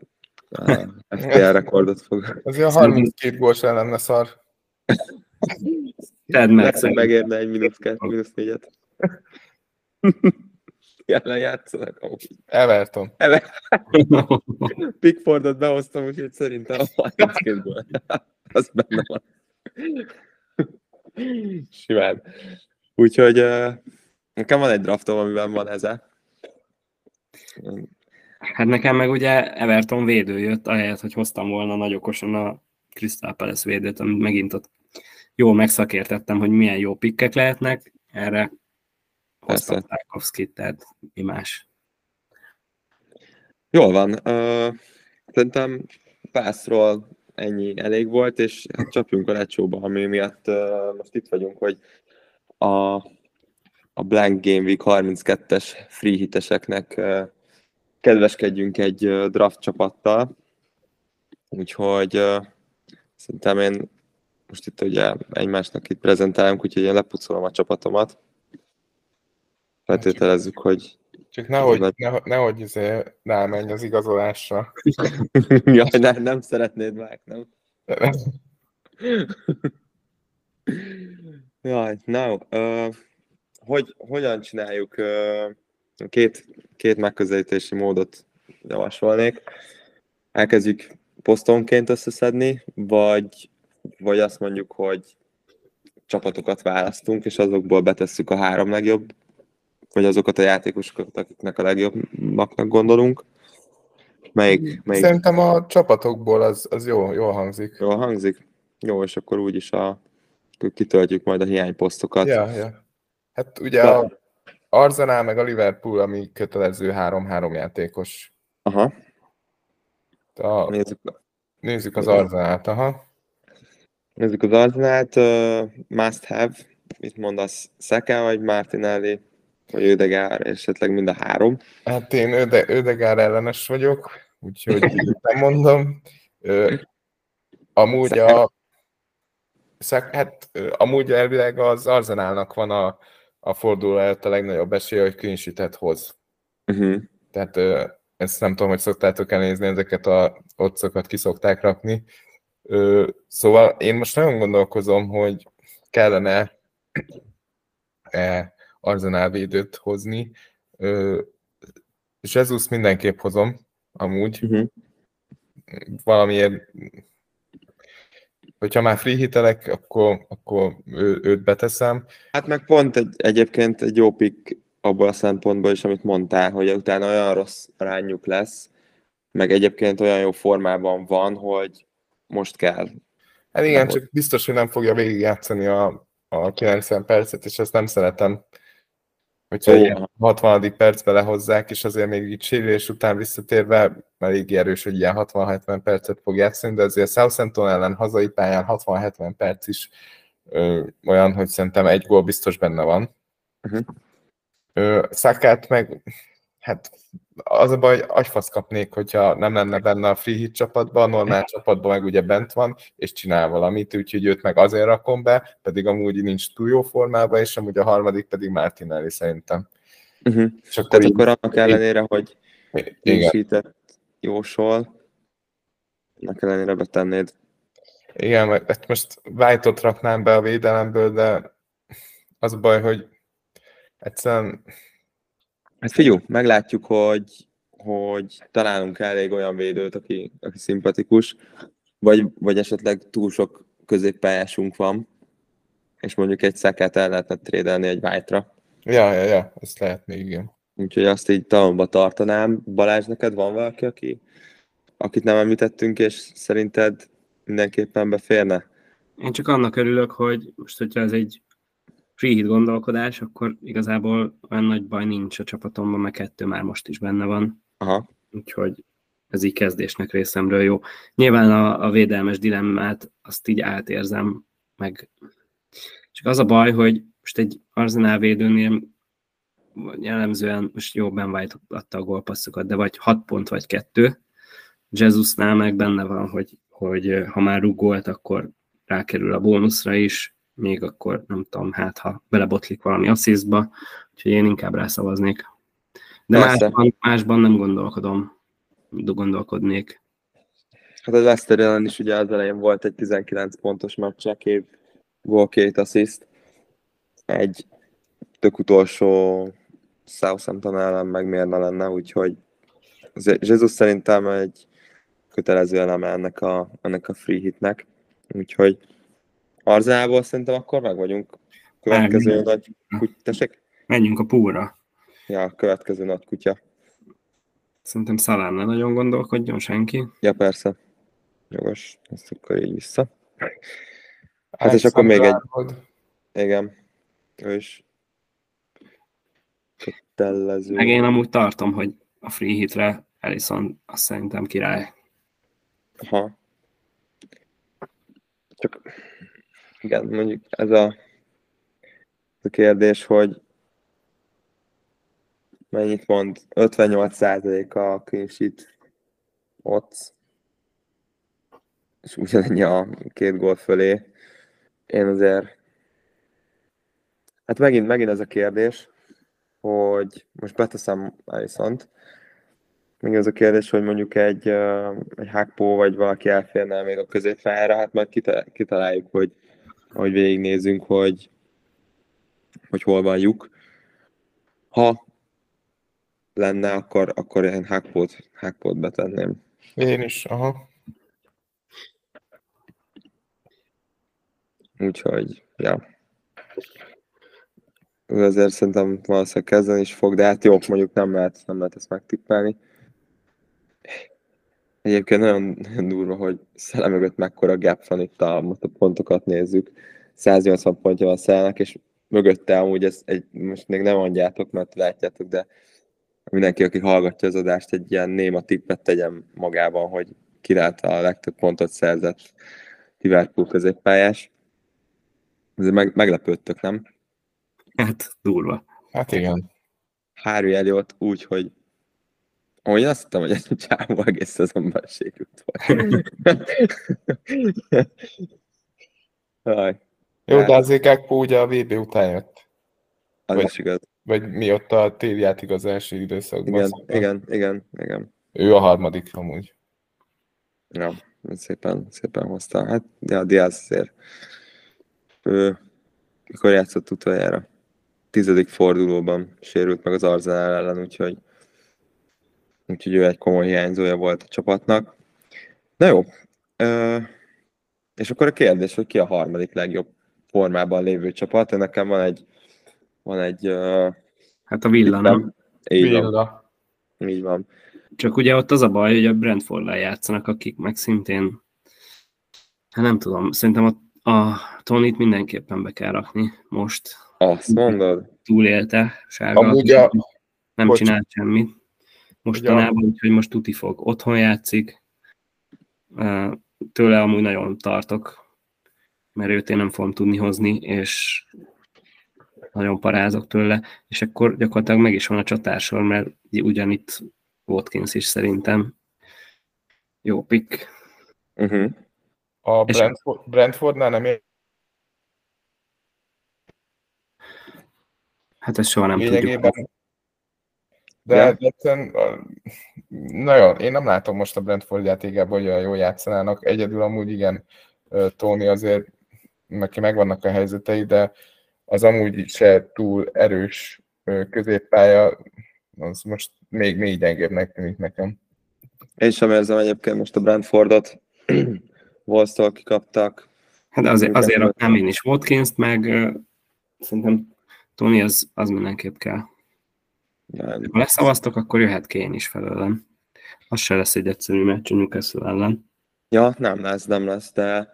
FPL rekordot fog. Azért a 32 gól sem lenne szar. Tedd meg, Lehet, hogy szerintem. megérne egy mínusz, kett, mínusz négyet. Jelen játszanak amúgy. Everton. Pickfordot behoztam, úgyhogy szerintem a 32-ből. Az benne van. Simán. Úgyhogy uh, nekem van egy draftom, amiben van ez. Hát nekem meg ugye Everton védő jött, ahelyett, hogy hoztam volna nagy okosan a Crystal Palace védőt, amit megint ott jól megszakértettem, hogy milyen jó pikkek lehetnek, erre hoztam Persze. Tarkovskit, tehát mi más. Jól van. Uh, szerintem pászról ennyi elég volt, és hát csapjunk a lecsóba, ami miatt uh, most itt vagyunk, hogy a, a Blank Game Week 32-es free hiteseknek uh, kedveskedjünk egy draft csapattal. Úgyhogy szerintem én most itt ugye egymásnak itt prezentálunk, úgyhogy én lepucolom a csapatomat. Feltételezzük, hogy Csak nehogy, nehogy, nehogy izé rámenj az igazolásra. [LAUGHS] Jaj, ne, nem szeretnéd meg, nem? [LAUGHS] Jaj, na, uh, hogy, hogyan csináljuk? Uh, két, két megközelítési módot javasolnék. Elkezdjük posztonként összeszedni, vagy, vagy azt mondjuk, hogy csapatokat választunk, és azokból betesszük a három legjobb, vagy azokat a játékosokat, akiknek a legjobbaknak gondolunk. Melyik, melyik Szerintem a csapatokból az, az jó, jól hangzik. jól hangzik? Jó, és akkor úgyis a, kitöltjük majd a hiányposztokat. Ja, ja. Hát ugye a Arsenal meg a Liverpool, ami kötelező 3-3 játékos. Aha, A, nézzük, nézzük az Arsenalt, aha. nézzük az Arzenát. Uh, must have, mit mondasz, Saka vagy Martinelli, vagy Ödegár, esetleg mind a három. Hát én Öde, Ödegár ellenes vagyok, úgyhogy nem mondom. Ö, amúgy a Szek, hát amúgy elvileg az Arzenálnak van a, a forduló előtt a legnagyobb esélye, hogy clean hoz. Uh-huh. Tehát ezt nem tudom, hogy szoktátok elnézni, ezeket a otcokat ki szokták rakni. Ö, Szóval én most nagyon gondolkozom, hogy kellene e Arzenál védőt hozni. Ö, Jesus mindenképp hozom, amúgy. Uh-huh. Valamiért, hogyha már free hitelek, akkor, akkor ő, őt beteszem. Hát meg pont egy, egyébként egy jó pick abból a szempontból is, amit mondtál, hogy utána olyan rossz arányuk lesz, meg egyébként olyan jó formában van, hogy most kell. Hát igen, Dehogy. csak biztos, hogy nem fogja végigjátszani a, a 90 percet, és ezt nem szeretem. Hogyha Ó, ilyen aha. 60. percbe lehozzák, és azért még így sérülés után visszatérve elég erős, hogy ilyen 60-70 percet fog játszani, de azért Southampton ellen hazai pályán 60-70 perc is ö, olyan, hogy szerintem egy gól biztos benne van. Uh-huh. Ö, Szakát meg, hát az a baj, agyfasz kapnék, hogyha nem lenne benne a free hit csapatban, a normál [LAUGHS] csapatban meg ugye bent van, és csinál valamit, úgyhogy őt meg azért rakom be, pedig amúgy nincs túl jó formában, és amúgy a harmadik pedig Martinelli szerintem. Uh-huh. És akkor Tehát így, akkor annak ellenére, hogy igen, minősített jósol, annak ellenére betennéd. igen, mert hát most White-ot raknám be a védelemből, de az a baj, hogy egyszerűen Hát figyelj, meglátjuk, hogy, hogy találunk elég olyan védőt, aki, aki szimpatikus, vagy, vagy esetleg túl sok középpályásunk van, és mondjuk egy szekát el lehetne trédelni egy white ja, ja, ja, ezt lehet még, igen. Úgyhogy azt így talomba tartanám. Balázs, neked van valaki, aki, akit nem említettünk, és szerinted mindenképpen beférne? Én csak annak örülök, hogy most, hogyha ez egy hit gondolkodás, akkor igazából olyan nagy baj nincs a csapatomban, mert kettő már most is benne van. Aha. úgyhogy ez így kezdésnek részemről jó. Nyilván a, a védelmes dilemmát azt így átérzem, meg csak az a baj, hogy most egy Arsenal védőnél jellemzően, most jó, Ben White adta a gólpasszokat, de vagy 6 pont, vagy 2. Jesusnál meg benne van, hogy, hogy ha már rúgolt, akkor rákerül a bónuszra is, még akkor nem tudom, hát ha belebotlik valami asszisztba, úgyhogy én inkább rászavaznék. De Persze. másban, másban nem gondolkodom, gondolkodnék. Hát a Leicester ellen is ugye az elején volt egy 19 pontos meccs, év gól, két assist. Egy tök utolsó Southampton ellen meg miért ne lenne, úgyhogy Jesus szerintem egy kötelező eleme ennek a, ennek a free hitnek, úgyhogy Arzából szerintem akkor meg vagyunk. Következő Meg, nagy kutya, tessék? Menjünk a púra. Ja, a következő nagy kutya. Szerintem Szalán ne nagyon gondolkodjon senki. Ja, persze. Jogos, ezt akkor így vissza. Hát és akkor még egy, igen, ő is kötelező. Meg én amúgy tartom, hogy a free hitre Ellison azt szerintem király. Aha. Csak igen, mondjuk ez a, a kérdés, hogy mennyit mond? 58% a clean sheet ott, és ugyanennyi a két gól fölé. Én azért hát megint, megint ez a kérdés, hogy most beteszem Alisont, még az a kérdés, hogy mondjuk egy, egy Hákpó vagy valaki elférne még a középpályára, hát majd kita- kitaláljuk, hogy ahogy végignézünk, hogy, hogy hol van lyuk. Ha lenne, akkor, akkor én Hákpót, Hákpót betenném. Én is, aha. Úgyhogy, ja. Ő azért szerintem valószínűleg kezdeni is fog, de hát jó, mondjuk nem lehet, nem lehet ezt megtippelni. Egyébként nagyon, nagyon [LAUGHS] durva, hogy Szele mögött mekkora gap van itt, a, most a pontokat nézzük. 180 pontja van Szelnek, és mögötte amúgy ez egy, most még nem mondjátok, mert látjátok, de mindenki, aki hallgatja az adást, egy ilyen néma tippet tegyen magában, hogy királt a legtöbb pontot szerzett Liverpool középpályás. Ez meg, meglepődtök, nem? Hát durva. Hát igen. Harry Elliot úgy, hogy ahogy én azt hittem, hogy egy csávó egész szezonban sérült volt. Jó, Hát. de azért Gakpo ugye a VB után jött. az Vagy- is igaz. Vagy mi ott a téli játékozási időszakban. Igen, szóval igen, igen, igen. Ő a harmadik amúgy. Ja, szépen, szépen hozta. Hát, de a Diaz azért ő, mikor játszott utoljára? Tizedik fordulóban sérült meg az Arsenal ellen, úgyhogy úgyhogy ő egy komoly hiányzója volt a csapatnak. Na jó, Ö, és akkor a kérdés, hogy ki a harmadik legjobb formában lévő csapat. Nekem van egy van egy ö, Hát a Villa nem. így van, Villa. így van. Csak ugye ott az a baj, hogy a brentford játszanak, akik meg szintén, hát nem tudom, szerintem a, a Tonit mindenképpen be kell rakni most. Azt mondod? Túlélte, sárga. Amúgy a- nem bocs. csinált semmit. Mostanában, úgyhogy most tuti fog. Otthon játszik. Tőle amúgy nagyon tartok, mert őt én nem fogom tudni hozni, és nagyon parázok tőle, és akkor gyakorlatilag meg is van a csatársor, mert ugyanitt Watkins is szerintem jó pick. Uh-huh. A Brentford, Brentfordnál nem ér Hát ezt soha nem tudjuk. De Ja. yeah. egyszerűen, nagyon, én nem látom most a Brentford játékában, hogy olyan jól játszanának. Egyedül amúgy igen, Tony azért, neki megvannak a helyzetei, de az amúgy se túl erős középpálya, az most még, még gyengébbnek tűnik nekem. Én sem érzem egyébként most a Brentfordot. [CLEARS THROAT] Wolves-tól kikaptak. Hát de azért, azért nem én is Watkins-t, meg szerintem Tony az, az mindenképp kell. Nem. Ha leszavaztok, akkor jöhet Kén is felőlem. Az se lesz egy egyszerű meccs a Newcastle ellen. Ja, nem lesz, nem lesz, de,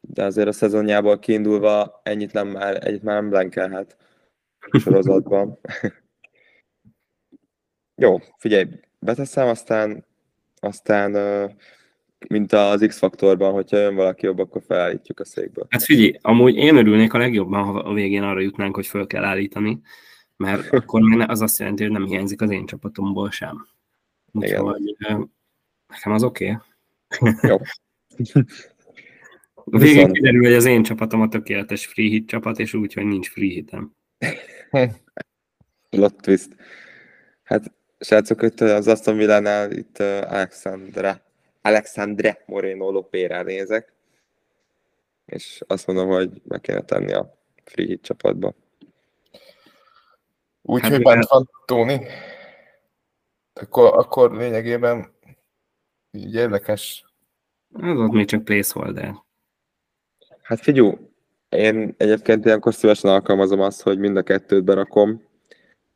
de azért a szezonjából kiindulva ennyit nem már, ennyit már nem blenkelhet a sorozatban. [LAUGHS] Jó, figyelj, beteszem, aztán, aztán mint az X-faktorban, hogyha jön valaki jobb, akkor felállítjuk a székből. Hát figyelj, amúgy én örülnék a legjobban, ha a végén arra jutnánk, hogy föl kell állítani, mert akkor ne- az azt jelenti, hogy nem hiányzik az én csapatomból sem. Úgyhogy nekem az oké. Jó. [LAUGHS] A végén Viszont- kiderül, hogy az én csapatom a tökéletes free hit csapat, és úgy, hogy nincs free hitem. [LAUGHS] Plot twist. Hát, srácok, itt az Aston Villánál itt Alexandra, Alexandre Moreno Lopére nézek. és azt mondom, hogy meg kéne tenni a free hit csapatba. Úgyhogy hát, bent van Tóni. Akkor, akkor lényegében így érdekes. Az ott még csak placeholder. Hát figyú, én egyébként ilyenkor szívesen alkalmazom azt, hogy mind a kettőt berakom.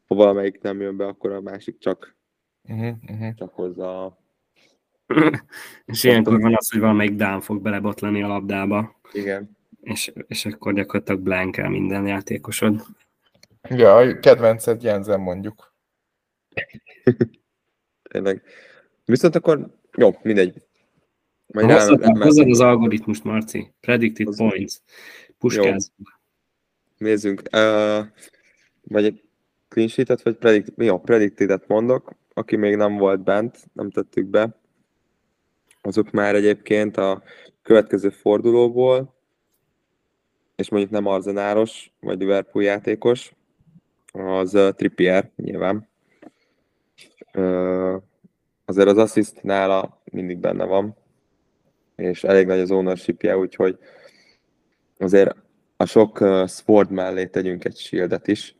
Ha valamelyik nem jön be, akkor a másik csak, uh-huh, uh-huh. csak hozza a... [CLEARS THROAT] és ilyenkor van az, hogy valamelyik dán fog belebotlani a labdába. Igen. És, és akkor gyakorlatilag blank el minden játékosod. Ja, a kedvenced Jensen mondjuk. [LAUGHS] Tényleg. Viszont akkor, jó, mindegy. Majd Hozzad, rá, hozzad az algoritmust, Marci. Predicted Hozzad. points. Puskázunk. Nézzünk. Uh, vagy egy clean sheet-et, vagy predict, jó, predicted mondok. Aki még nem volt bent, nem tettük be, azok már egyébként a következő fordulóból, és mondjuk nem arzenáros, vagy Liverpool játékos, az uh, Trippier nyilván. Uh, azért az assist nála mindig benne van, és elég nagy az ownership úgyhogy azért a sok uh, sport mellé tegyünk egy shieldet is.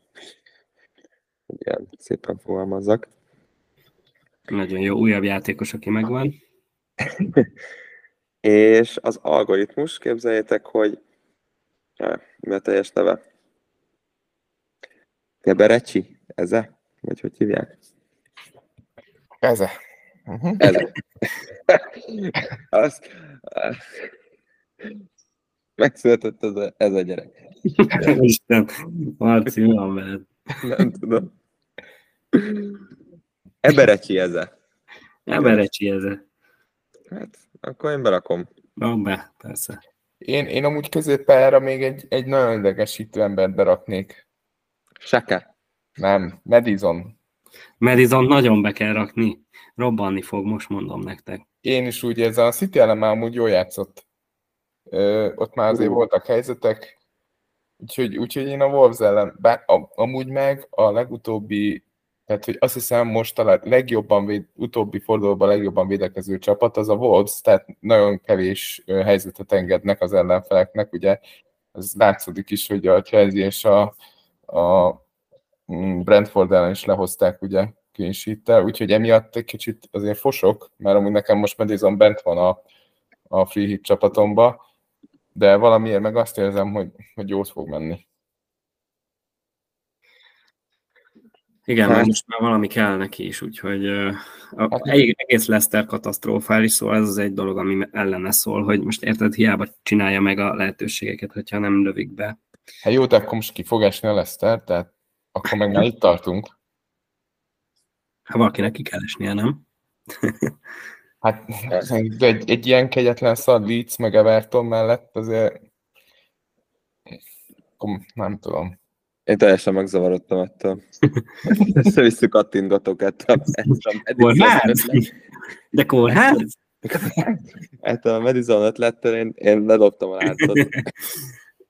Igen, szépen fogalmazzak. Nagyon jó, újabb játékos, aki megvan. [LAUGHS] és az algoritmus, képzeljétek, hogy ja, mi a teljes neve? Keberecsi? Eze? Vagy hogy hívják? Eze. Uh-huh. Eze. [LAUGHS] Azt, megszületett ez a, ez a gyerek. Isten, Marci, mi van veled? Nem tudom. Eberecsi eze. Eberecsi eze. Hát, akkor én berakom. Na, be, persze. Én, én amúgy középpályára még egy, egy nagyon idegesítő embert beraknék. Seke. Nem, Madison. Madison nagyon be kell rakni. Robbanni fog, most mondom nektek. Én is úgy érzem, a City ellen már amúgy jól játszott. Ö, ott már azért uh. voltak helyzetek, úgyhogy, úgyhogy én a Wolves ellen, bár a, amúgy meg a legutóbbi, tehát hogy azt hiszem most a legjobban, véd, utóbbi fordulóban a legjobban védekező csapat az a Wolves, tehát nagyon kevés helyzetet engednek az ellenfeleknek, ugye ez látszódik is, hogy a Chelsea és a, a mm, Brentford ellen is lehozták ugye clean úgyhogy emiatt egy kicsit azért fosok, mert amúgy nekem most Madison bent van a, a free hit csapatomba, de valamiért meg azt érzem, hogy, hogy jót fog menni. Igen, hát. most már valami kell neki is, úgyhogy uh, a, hát, egész Leszter katasztrofális, szóval ez az egy dolog, ami ellene szól, hogy most érted, hiába csinálja meg a lehetőségeket, hogyha nem lövik be. Hát jó, de akkor most ki fog esni a Leszter, tehát akkor meg már itt tartunk. Hát valakinek ki kell esnie, nem? [LAUGHS] hát egy, egy ilyen kegyetlen szar Leeds meg Everton mellett azért nem tudom. Én teljesen megzavarodtam ettől. [LAUGHS] Össze-vissza kattingatok ettől. Kórház? De kórház? [LAUGHS] Ettől a Madison ötlettől én, én ledobtam a láncot.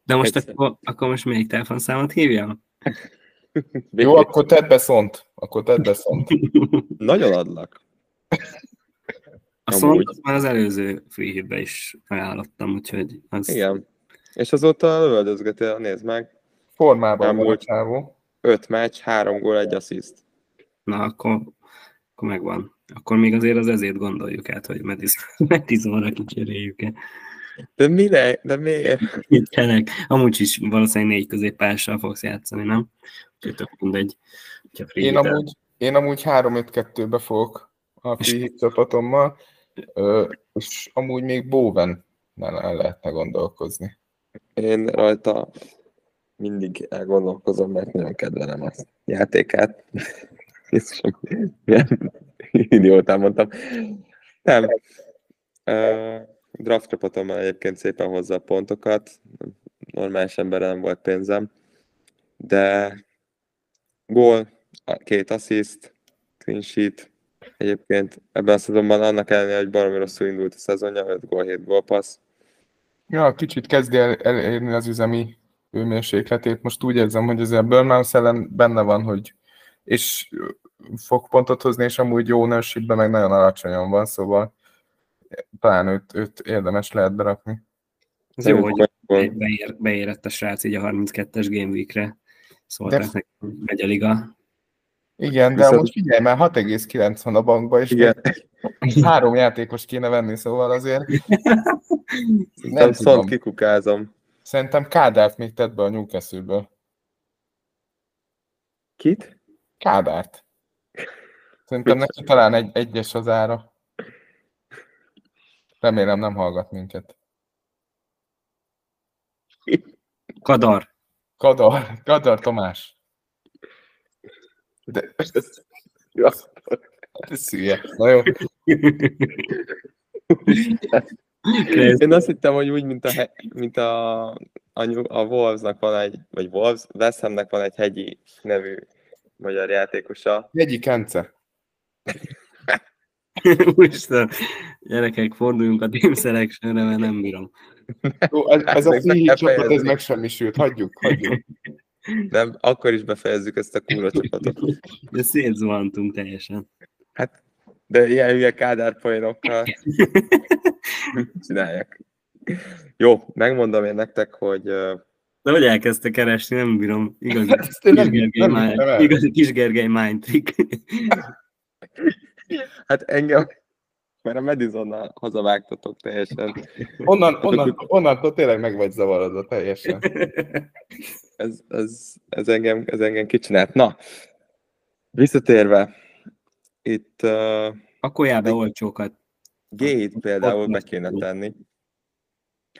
De most akkor, akkor most melyik telefonszámot hívjam? [LAUGHS] Jó, akkor tedd be szont. Akkor tedd be szont. [LAUGHS] Nagyon adlak. A szont az már az előző free hitbe is ajánlottam, úgyhogy az... Igen. És azóta lövöldözgeti, nézd meg. Formában volt csávó. Öt meccs, három gól, egy assziszt. Na, akkor, akkor megvan. Akkor még azért az ezért gondoljuk át, hogy Madisonra [LAUGHS] kicseréljük-e. De mire? De miért? Tényleg. Amúgy is valószínűleg négy középpással fogsz játszani, nem? Úgyhogy tök mindegy. Én amúgy, én amúgy 3-5-2-be fogok a free csapatommal, és amúgy még Bowen el lehetne gondolkozni. Én rajta mindig elgondolkozom, mert nagyon kedvelem a játékát. [LAUGHS] Jézusom, milyen idiótán mondtam. Nem. Uh, draft csapatommal egyébként szépen hozza a pontokat. Normális emberre nem volt pénzem. De gól, két assziszt, clean sheet. Egyébként ebben a szezonban annak ellenére, hogy baromi rosszul indult a szezonja, 5 gól, 7 gólpassz. Ja, kicsit kezdi el, elérni az üzemi hőmérsékletét. Most úgy érzem, hogy azért a Burnhouse ellen benne van, hogy és fog pontot hozni, és amúgy jó ownership meg nagyon alacsonyan van, szóval talán őt, őt érdemes lehet berakni. Ez jó, hogy beér, beérett a srác így a 32-es Game Week-re. De... neki, megy a liga. Igen, de Viszont... most figyelj, már 6,9 van a bankban, és Igen. három játékos kéne venni, szóval azért... nem szont kikukázom. Szerintem Kádárt még tett be a Newcastle-ből. Kit? Kádárt. Szerintem neki talán egy, egyes az ára. Remélem nem hallgat minket. Kadar. Kadar, Kadar Tomás. De... Ja. Ez hülye. Na jó. Én azt hittem, hogy úgy, mint a, mint a, a, a Wolvesnak van egy, vagy Wolves, West van egy hegyi nevű magyar játékosa. Hegyi Kence. [LAUGHS] Úristen, gyerekek, forduljunk a Team Selection-re, mert nem bírom. Ó, ez, ez a free csapat, ez megsemmisült. Hagyjuk, hagyjuk. Nem, akkor is befejezzük ezt a kurva csapatot. De szétzuhantunk teljesen. Hát, de ilyen hülye kádár poénokkal [LAUGHS] csinálják. Jó, megmondom én nektek, hogy de hogy elkezdte keresni, nem bírom. Igazi Kisgergely mind, igazi Kisgergely mind trick. [LAUGHS] Hát engem, mert a Madisonnal hazavágtatok teljesen. Onnan, onnan, onnantól tényleg meg vagy zavarodva teljesen. Ez, ez, ez, engem, ez engem kicsinált. Na, visszatérve, itt... Uh, Akkor jár be olcsókat. Gate például be kéne tenni.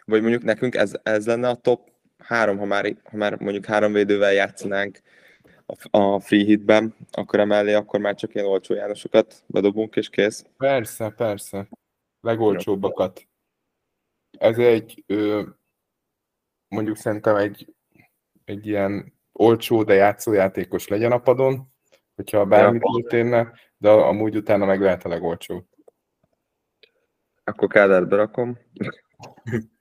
Vagy mondjuk nekünk ez, ez lenne a top három, ha már, ha már mondjuk három védővel játszanánk a free hitben, akkor emellé akkor már csak ilyen olcsó Jánosokat bedobunk és kész. Persze, persze. Legolcsóbbakat. Ez egy, ö, mondjuk szerintem egy, egy ilyen olcsó, de játszójátékos legyen a padon, hogyha bármit ja. történne, de amúgy utána meg lehet a legolcsó. Akkor Kádár berakom. [LAUGHS]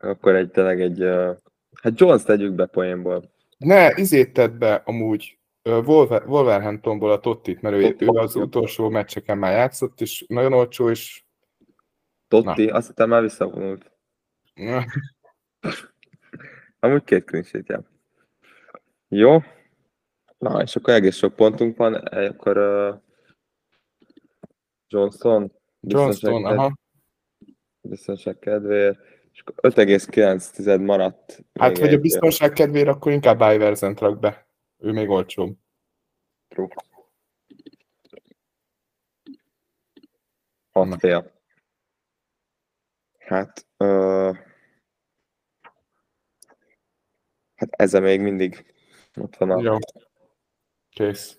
Akkor egy tényleg egy... Uh, hát Jones tegyük be poénból. Ne, izét tedd be amúgy Wolver, Wolverhamptonból a Tottit, mert ő, ő az utolsó meccseken már játszott, és nagyon olcsó, és... Totti? Na. Azt hittem már visszavonult. [LAUGHS] Amúgy két clean Jó. Na, és akkor egész sok pontunk van, akkor uh, Johnson. Johnson, aha. Biztonság kedvéért. És 5,9 maradt. Hát, hogy a biztonság kedvéért, akkor inkább Iverzent rak be. Ő még olcsóbb. True. Hat fél. Hát, uh, hát ezzel még mindig ott van a... Jó. Kész.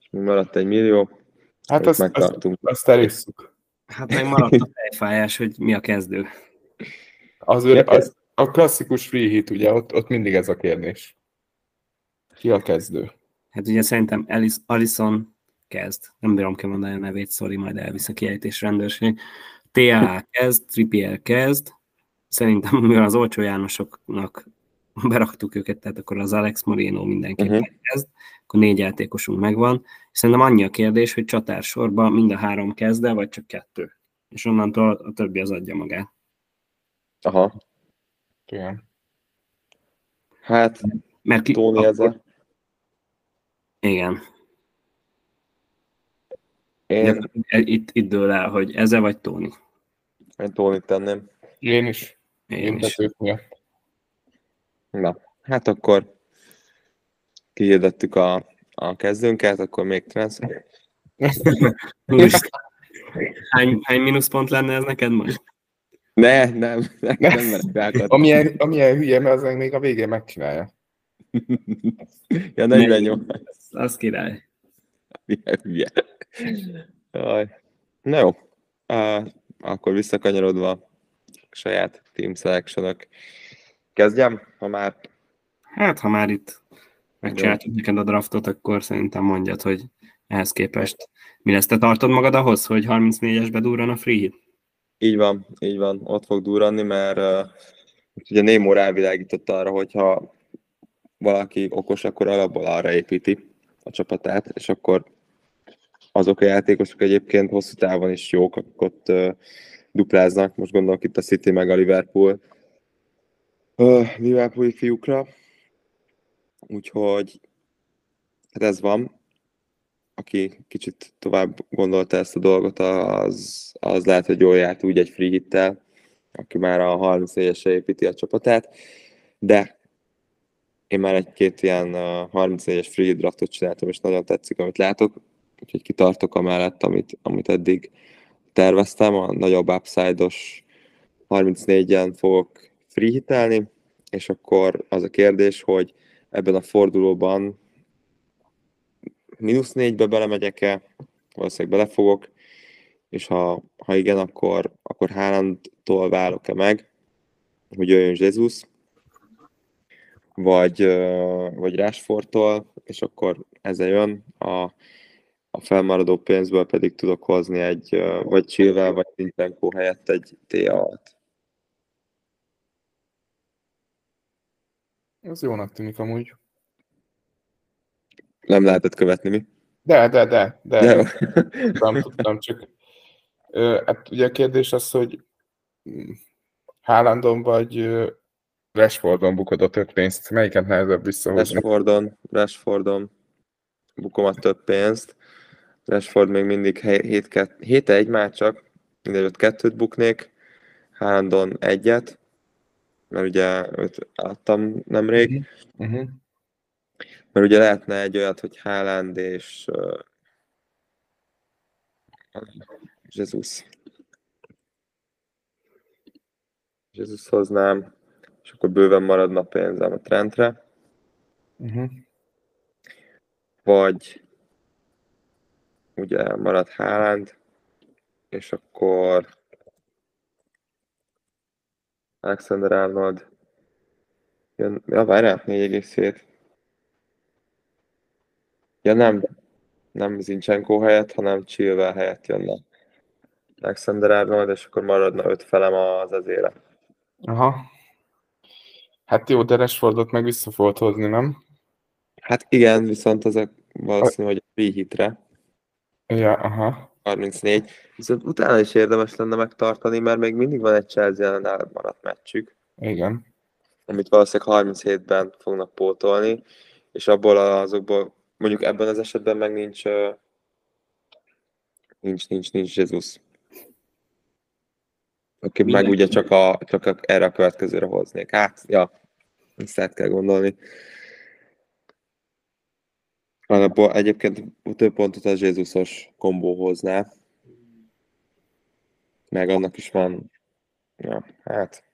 És mi maradt egy millió. Hát azt, azt, azt elisszük. Hát meg maradt a fejfájás, hogy mi a kezdő. Az, az a klasszikus free hit, ugye, ott, ott mindig ez a kérdés. Ki a kezdő? Hát ugye szerintem Alice, Alison kezd. Nem bírom kimondani a nevét, sorry, majd elvisz a kiejtés rendőrség. TA kezd, Trippier kezd. Szerintem, mivel az olcsó Jánosoknak beraktuk őket, tehát akkor az Alex Moreno mindenképpen uh-huh. kezd, akkor négy játékosunk megvan, szerintem annyi a kérdés, hogy csatársorban mind a három kezd vagy csak kettő. És onnantól a többi az adja magát. Aha. Igen. Hát, Mert ki, Tóni akkor... ezzel. Igen. Én... itt, itt dől el, hogy eze vagy Tóni. Én Tónit tenném. Én is. Én, Én is. Na, hát akkor kihirdettük a, a kezdőnket, akkor még transfer. [LAUGHS] hány, hány mínuszpont lenne ez neked most? Ne, nem, nem, nem merek amilyen, amilyen hülye, mert az még a végén megcsinálja. [LAUGHS] ja, 48. Az király. Milyen hülye. Jaj. Na jó, uh, akkor visszakanyarodva a saját team selection Kezdjem, ha már... Hát, ha már itt megcsináltuk neked a draftot, akkor szerintem mondjad, hogy ehhez képest mi lesz? Te tartod magad ahhoz, hogy 34-esbe durran a free hit? Így van, így van, ott fog durranni, mert uh, ugye Nemo rávilágított arra, hogyha valaki okos, akkor alapból arra építi a csapatát, és akkor azok a játékosok egyébként hosszú távon is jók, akik ott dupláznak. Most gondolok itt a City meg a Liverpool. Liverpooli fiúkra. Úgyhogy hát ez van. Aki kicsit tovább gondolta ezt a dolgot, az, az lehet, hogy jól járt úgy egy free hittel, aki már a 34-esre építi a csapatát, de én már egy-két ilyen 34-es free draftot csináltam, és nagyon tetszik, amit látok, úgyhogy kitartok amellett, amit, amit eddig terveztem, a nagyobb upside-os 34-en fogok free hitelni, és akkor az a kérdés, hogy ebben a fordulóban mínusz négybe belemegyek-e, valószínűleg belefogok, és ha, ha igen, akkor, akkor Haalandtól válok-e meg, hogy jöjjön Jesus, vagy, vagy Rashfordtól, és akkor ezzel jön. A, a felmaradó pénzből pedig tudok hozni egy vagy Chilwell, vagy Zinchenko helyett egy TA-t. Ez jónak tűnik amúgy. Nem lehetett követni, mi? De, de, de, de. de. tudtam, tudtam, csak hát ugye a kérdés az, hogy Haalandon vagy Rashfordon bukod a több pénzt. Melyiket nehezebb visszahozni? Rashfordon, Rashfordon bukom a több pénzt. Rashford még mindig 7-1 már csak, mindegy, ott kettőt buknék, Haalandon egyet, mert ugye őt adtam nemrég. Uh-huh. Mert ugye lehetne egy olyat, hogy Haaland és uh, Jesus. Jesus hoznám, és akkor bőven maradna pénzem a Trentre. Uh-huh. Vagy ugye marad Haaland, és akkor Alexander Arnold jön, ja várjál, 4,7. Ja nem, nem Zincsenko helyett, hanem Chilwell helyett jönne. Alexander Arnold, és akkor maradna öt felem az ezére. Aha. Hát jó, de Rashfordot meg vissza fogod hozni, nem? Hát igen, viszont ezek valószínű, hogy a hitre. Ja, aha. 34. Viszont utána is érdemes lenne megtartani, mert még mindig van egy Chelsea ellen elmaradt meccsük. Igen. Amit valószínűleg 37-ben fognak pótolni, és abból azokból, mondjuk ebben az esetben meg nincs nincs, nincs, nincs Jesus. Aki okay, meg ugye csak, a, csak a, erre a következőre hoznék. Hát, ja, ezt át kell gondolni. Alapból egyébként több pontot a Jézusos kombó hozná. Meg annak is van, ja, hát,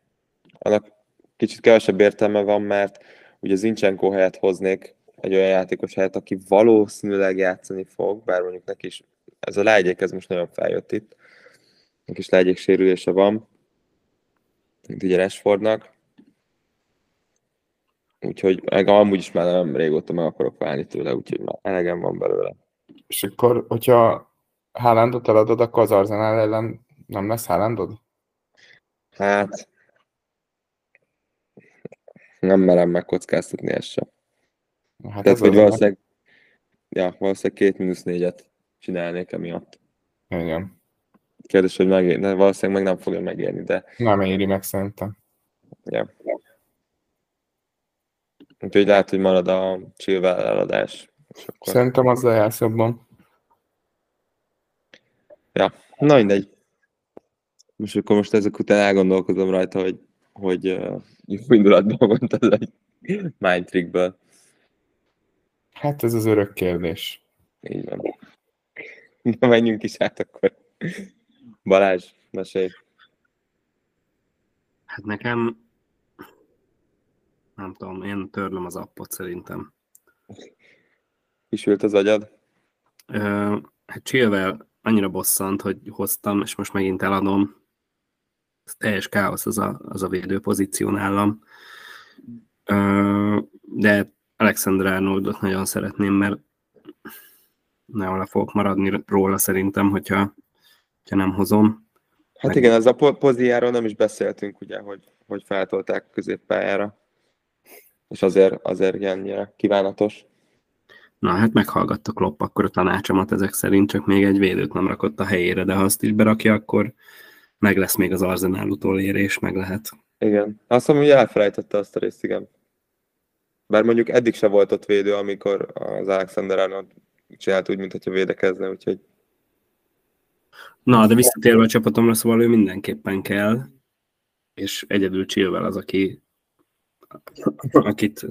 annak kicsit kevesebb értelme van, mert ugye Zincsenko helyett hoznék egy olyan játékos helyett, aki valószínűleg játszani fog, bár mondjuk neki is ez a lágyék, ez most nagyon feljött itt. Neki is lágyék sérülése van, mint ugye Rashfordnak. Úgyhogy meg amúgy is már nem régóta meg akarok válni tőle, úgyhogy már elegem van belőle. És akkor, hogyha Haalandot eladod, akkor az Arsenal ellen nem lesz Haalandod? Hát, nem merem megkockáztatni ezt sem. Hát Tehát, hogy valószínűleg, ja, valószínűleg két mínusz négyet csinálnék emiatt. Igen. Kérdés, hogy megér, valószínűleg meg nem fogja megérni, de... Nem éri meg szerintem. Ja. Úgyhogy lehet, hogy marad a Chilwell eladás. akkor... Szerintem az lejársz jobban. Ja, na mindegy. Most akkor most ezek után elgondolkozom rajta, hogy, hogy uh, jó indulatban ez egy mind trickből. Hát ez az örök kérdés. Így van. Na menjünk is át akkor. Balázs, mesélj. Hát nekem nem tudom, én törlöm az appot szerintem. Kisült az agyad? Ö, hát Chilwell annyira bosszant, hogy hoztam, és most megint eladom. Ez teljes káosz az a, az a védő pozíció nálam. Ö, de Alexander Arnoldot nagyon szeretném, mert nagyon le fogok maradni róla szerintem, hogyha, hogyha nem hozom. Hát Meg... igen, az a poziáról nem is beszéltünk, ugye, hogy, hogy feltolták középpályára és azért, azért ilyen kívánatos. Na, hát meghallgatta Klopp akkor a tanácsomat ezek szerint, csak még egy védőt nem rakott a helyére, de ha azt is berakja, akkor meg lesz még az Arzenál utolérés, meg lehet. Igen. Azt mondom, hogy elfelejtette azt a részt, igen. Bár mondjuk eddig se volt ott védő, amikor az Alexander Arnold csinált úgy, mintha védekezne, úgyhogy... Na, de visszatérve a csapatomra, szóval ő mindenképpen kell, és egyedül Chilwell az, aki akit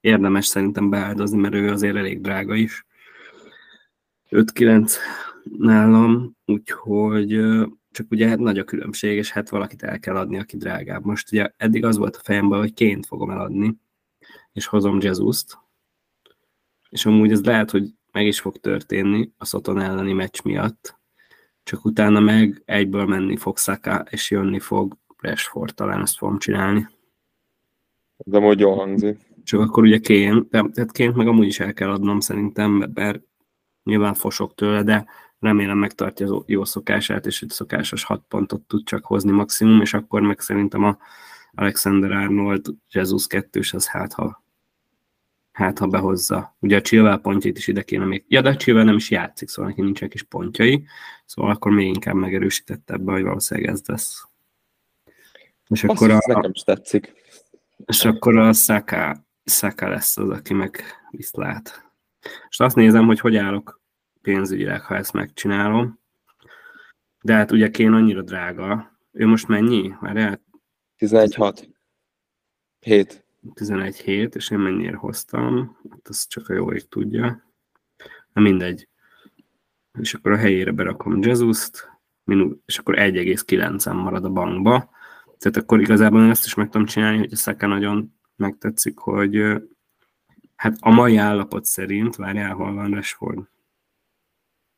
érdemes szerintem beáldozni, mert ő azért elég drága is. 5-9 nálam, úgyhogy csak ugye hát nagy a különbség, és hát valakit el kell adni, aki drágább. Most ugye eddig az volt a fejemben, hogy ként fogom eladni, és hozom Jesus-t, és amúgy ez lehet, hogy meg is fog történni a Szoton elleni meccs miatt, csak utána meg egyből menni fog Saka, és jönni fog Rashford, talán ezt fogom csinálni. Ez amúgy jól hangzik. Csak akkor ugye kén, tehát ként meg amúgy is el kell adnom szerintem, mert nyilván fosok tőle, de remélem megtartja az jó szokását, és egy szokásos 6 pontot tud csak hozni maximum, és akkor meg szerintem a Alexander Arnold Jesus 2 az hát ha, hát ha behozza. Ugye a Chilwell pontjait is ide kéne még. Ja, de a Chilwell nem is játszik, szóval neki nincsenek is pontjai, szóval akkor még inkább megerősítette ebbe, hogy valószínűleg ez lesz. És Azt akkor a, nekem is tetszik. És akkor a Saka, Saka lesz az, aki meg viszlát. És azt nézem, hogy hogy állok pénzügyileg, ha ezt megcsinálom. De hát ugye Kén annyira drága. Ő most mennyi? Már 11-6. 7. 11 hét, és én mennyire hoztam, hát az csak a jó ég tudja. Na mindegy. És akkor a helyére berakom Jesus-t, és akkor 1,9-en marad a bankba. Tehát akkor igazából ezt is meg tudom csinálni, hogy a Szaka nagyon megtetszik, hogy hát a mai állapot szerint, várjál, hol van Rashford?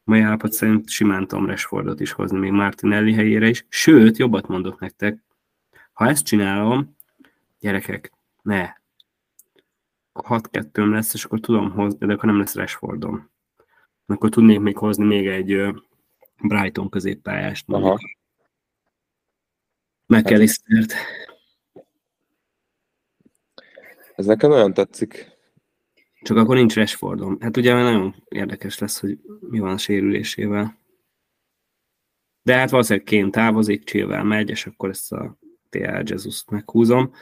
A mai állapot szerint simán tudom Rashfordot is hozni még Martinelli helyére is, sőt, jobbat mondok nektek, ha ezt csinálom, gyerekek, ne, 6 2 lesz, és akkor tudom hozni, de akkor nem lesz Rashfordom. Akkor tudnék még hozni még egy Brighton középpályást. Aha. McAllistert. Ez nekem olyan tetszik. Csak akkor nincs Rashfordom. Hát ugye nagyon érdekes lesz, hogy mi van a sérülésével. De hát valószínűleg Kén távozik, Chilwell megy, és akkor ezt a TL Jesus-t meghúzom,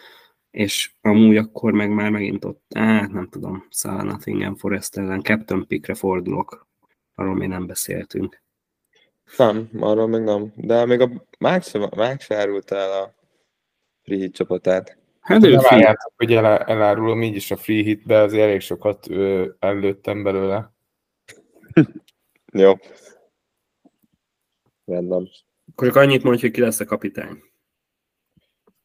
és amúgy akkor meg már megint ott, hát nem tudom, Salah Nottingham Forest ellen Captain Pickre fordulok. Arról még nem beszéltünk. Nem, arról még nem. De még a Mák se árult el a free hit csapatát. Hát ő várjátok, hogy el, elárulom így is a free hitbe, azért elég sokat ö, előttem belőle. [LAUGHS] Jó. Rendben. Akkor csak annyit mondj, hogy ki lesz a kapitány.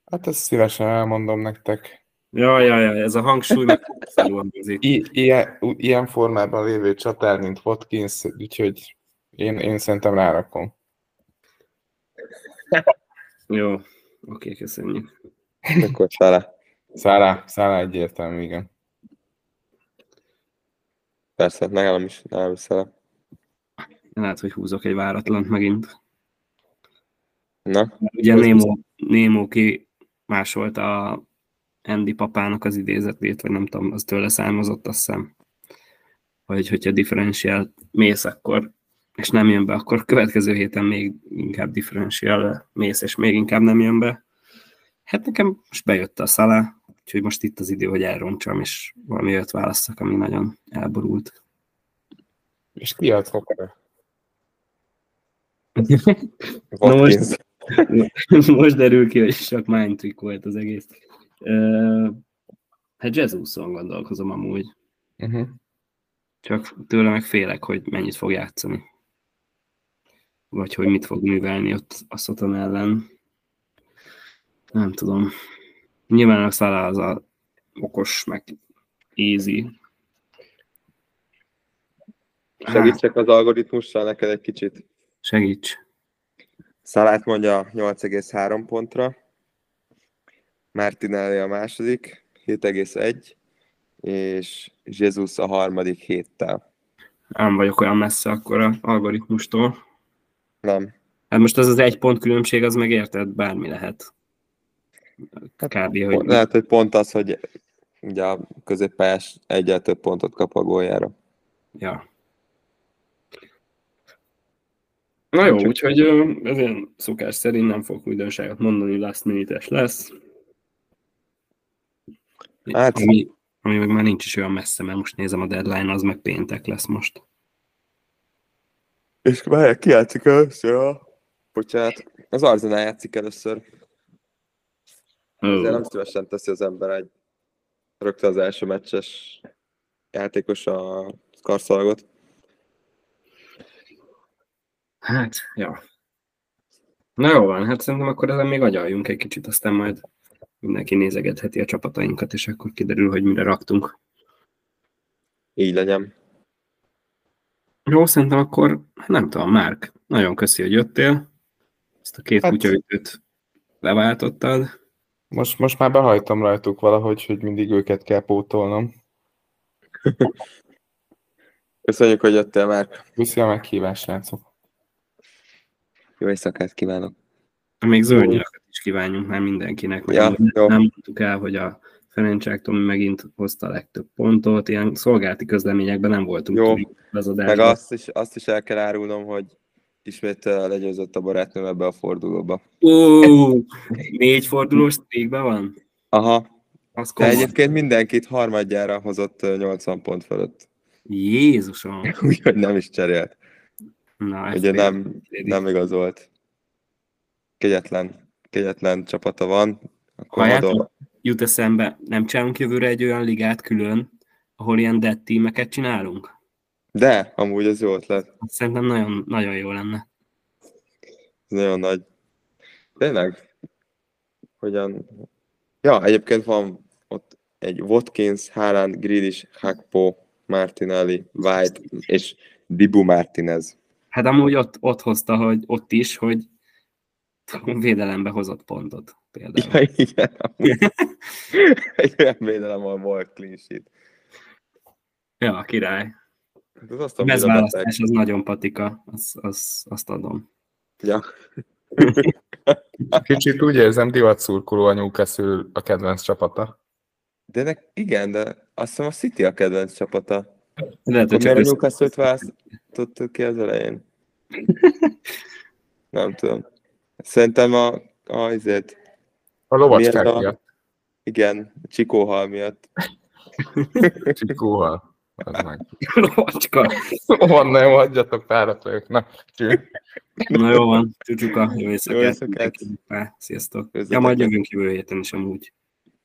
Hát ezt szívesen elmondom nektek. Ja, ja, ja, ez a hangsúly meg [LAUGHS] I- ilyen, ilyen formában lévő csatár, mint Watkins, úgyhogy én, én szerintem rárakom. [LAUGHS] Jó, oké, köszönjük. Akkor Szála. Szála, Szála egyértelmű, igen. Persze, nálam is, nálam is Szála. Lehet, hogy húzok egy váratlant megint. Na? Ugye Némo, Némo ki másolt a Andy papának az idézetét, vagy nem tudom, az tőle származott, azt hiszem. Vagy hogyha differenciál mész, akkor és nem jön be, akkor következő héten még inkább differenciál mész, és még inkább nem jön be. Hát nekem most bejött a szalá, úgyhogy most itt az idő, hogy elroncsam, és valami olyat választok, ami nagyon elborult. És ki az Hokere? Na most, [LAUGHS] most derül ki, hogy csak mind trick volt az egész. Uh, hát Jezuson gondolkozom amúgy. Uh-huh. Csak tőle meg félek, hogy mennyit fog játszani vagy hogy mit fog művelni ott a Szoton ellen. Nem tudom. Nyilván a Szala az a okos, meg easy. Segítsek az algoritmussal neked egy kicsit. Segíts. Szalát mondja 8,3 pontra, Martinelli a második, 7,1, és Jesus a harmadik héttel. Nem vagyok olyan messze akkor a algoritmustól. Nem. Hát most az az egy pont különbség, az megérted, bármi lehet. Hát Kb. hogy... Lehet, hogy pont az, hogy ugye a középpályás egyel több pontot kap a góljára. Ja. Na jó, úgyhogy ez ilyen szokás szerint nem fogok újdonságot mondani, last minute lesz. Hát- Ami, ami meg már nincs is olyan messze, mert most nézem a deadline, az meg péntek lesz most. És várják, ki játszik először a... Bocsánat, az Arzenál játszik először. Ezért nem szívesen teszi az ember egy rögtön az első meccses játékos a karszalagot. Hát, ja. Na jó van, hát szerintem akkor ezen még agyaljunk egy kicsit, aztán majd mindenki nézegetheti a csapatainkat, és akkor kiderül, hogy mire raktunk. Így legyen. Jó, szerintem akkor, nem tudom, Márk, nagyon köszi, hogy jöttél. Ezt a két Hát- kutyaütőt leváltottad. Most, most már behajtom rajtuk valahogy, hogy mindig őket kell pótolnom. Köszönjük, hogy jöttél már. Viszi a meghívást, srácok. Jó éjszakát kívánok. Még zöld is kívánjunk már mindenkinek. Ja, nem jó. mondtuk el, hogy a Ferencsák Tomi megint hozta a legtöbb pontot, ilyen szolgálati közleményekben nem voltunk Jó. az Meg adásban. azt is, azt is el kell árulnom, hogy ismét eh, legyőzött a barátnőm ebbe a fordulóba. Ó, négy fordulós streakben van? Aha, Az de egyébként mindenkit harmadjára hozott eh, 80 pont fölött. Jézusom! [LAUGHS] Úgyhogy nem is cserélt. Na, Ugye nem, nem igazolt. Kegyetlen, kegyetlen csapata van. A Halljátok? Jut eszembe, nem csinálunk jövőre egy olyan ligát külön, ahol ilyen dead tímeket csinálunk? De, amúgy ez jó ötlet. Szerintem nagyon, nagyon jó lenne. Ez nagyon nagy. Tényleg? Hogyan? Ja, egyébként van ott egy Watkins, Haaland, Grealish, Hakpo, Martinelli, White és Dibu Martinez. Hát amúgy ott, ott hozta, hogy ott is, hogy védelembe hozott pontot például. Ja, igen. [LAUGHS] egy olyan védelem, ahol volt clean sheet. Ja, király. Hát Ez azt A bezválasztás az nagyon patika, az, az, azt adom. Ja. [LAUGHS] Kicsit úgy érzem, divat szurkoló a Newcastle a kedvenc csapata. De nek, igen, de azt hiszem a City a kedvenc csapata. Lehet, hogy miért csak a. Newcastle-t választottuk ki az elején? [LAUGHS] Nem tudom. Szerintem a, a, azért, A lovacskák Miért a- miatt. igen, a Csikóhal miatt. [LAUGHS] Csikóval. Az meg. Lovacska. Van, nem, hagyjatok párat vagyok. Na, cső. Na jó van, csúcsuka, jó Jó éjszakát. éjszakát. mindenkinek. Sziasztok. Ja, Közletek. majd jövünk jövő héten is amúgy.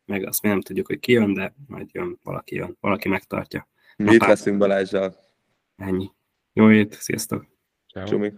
Meg azt mi nem tudjuk, hogy ki jön, de majd jön, valaki jön, valaki megtartja. Mi itt leszünk Balázsjal. Ennyi. Jó hét, sziasztok. Ciao. Csumi.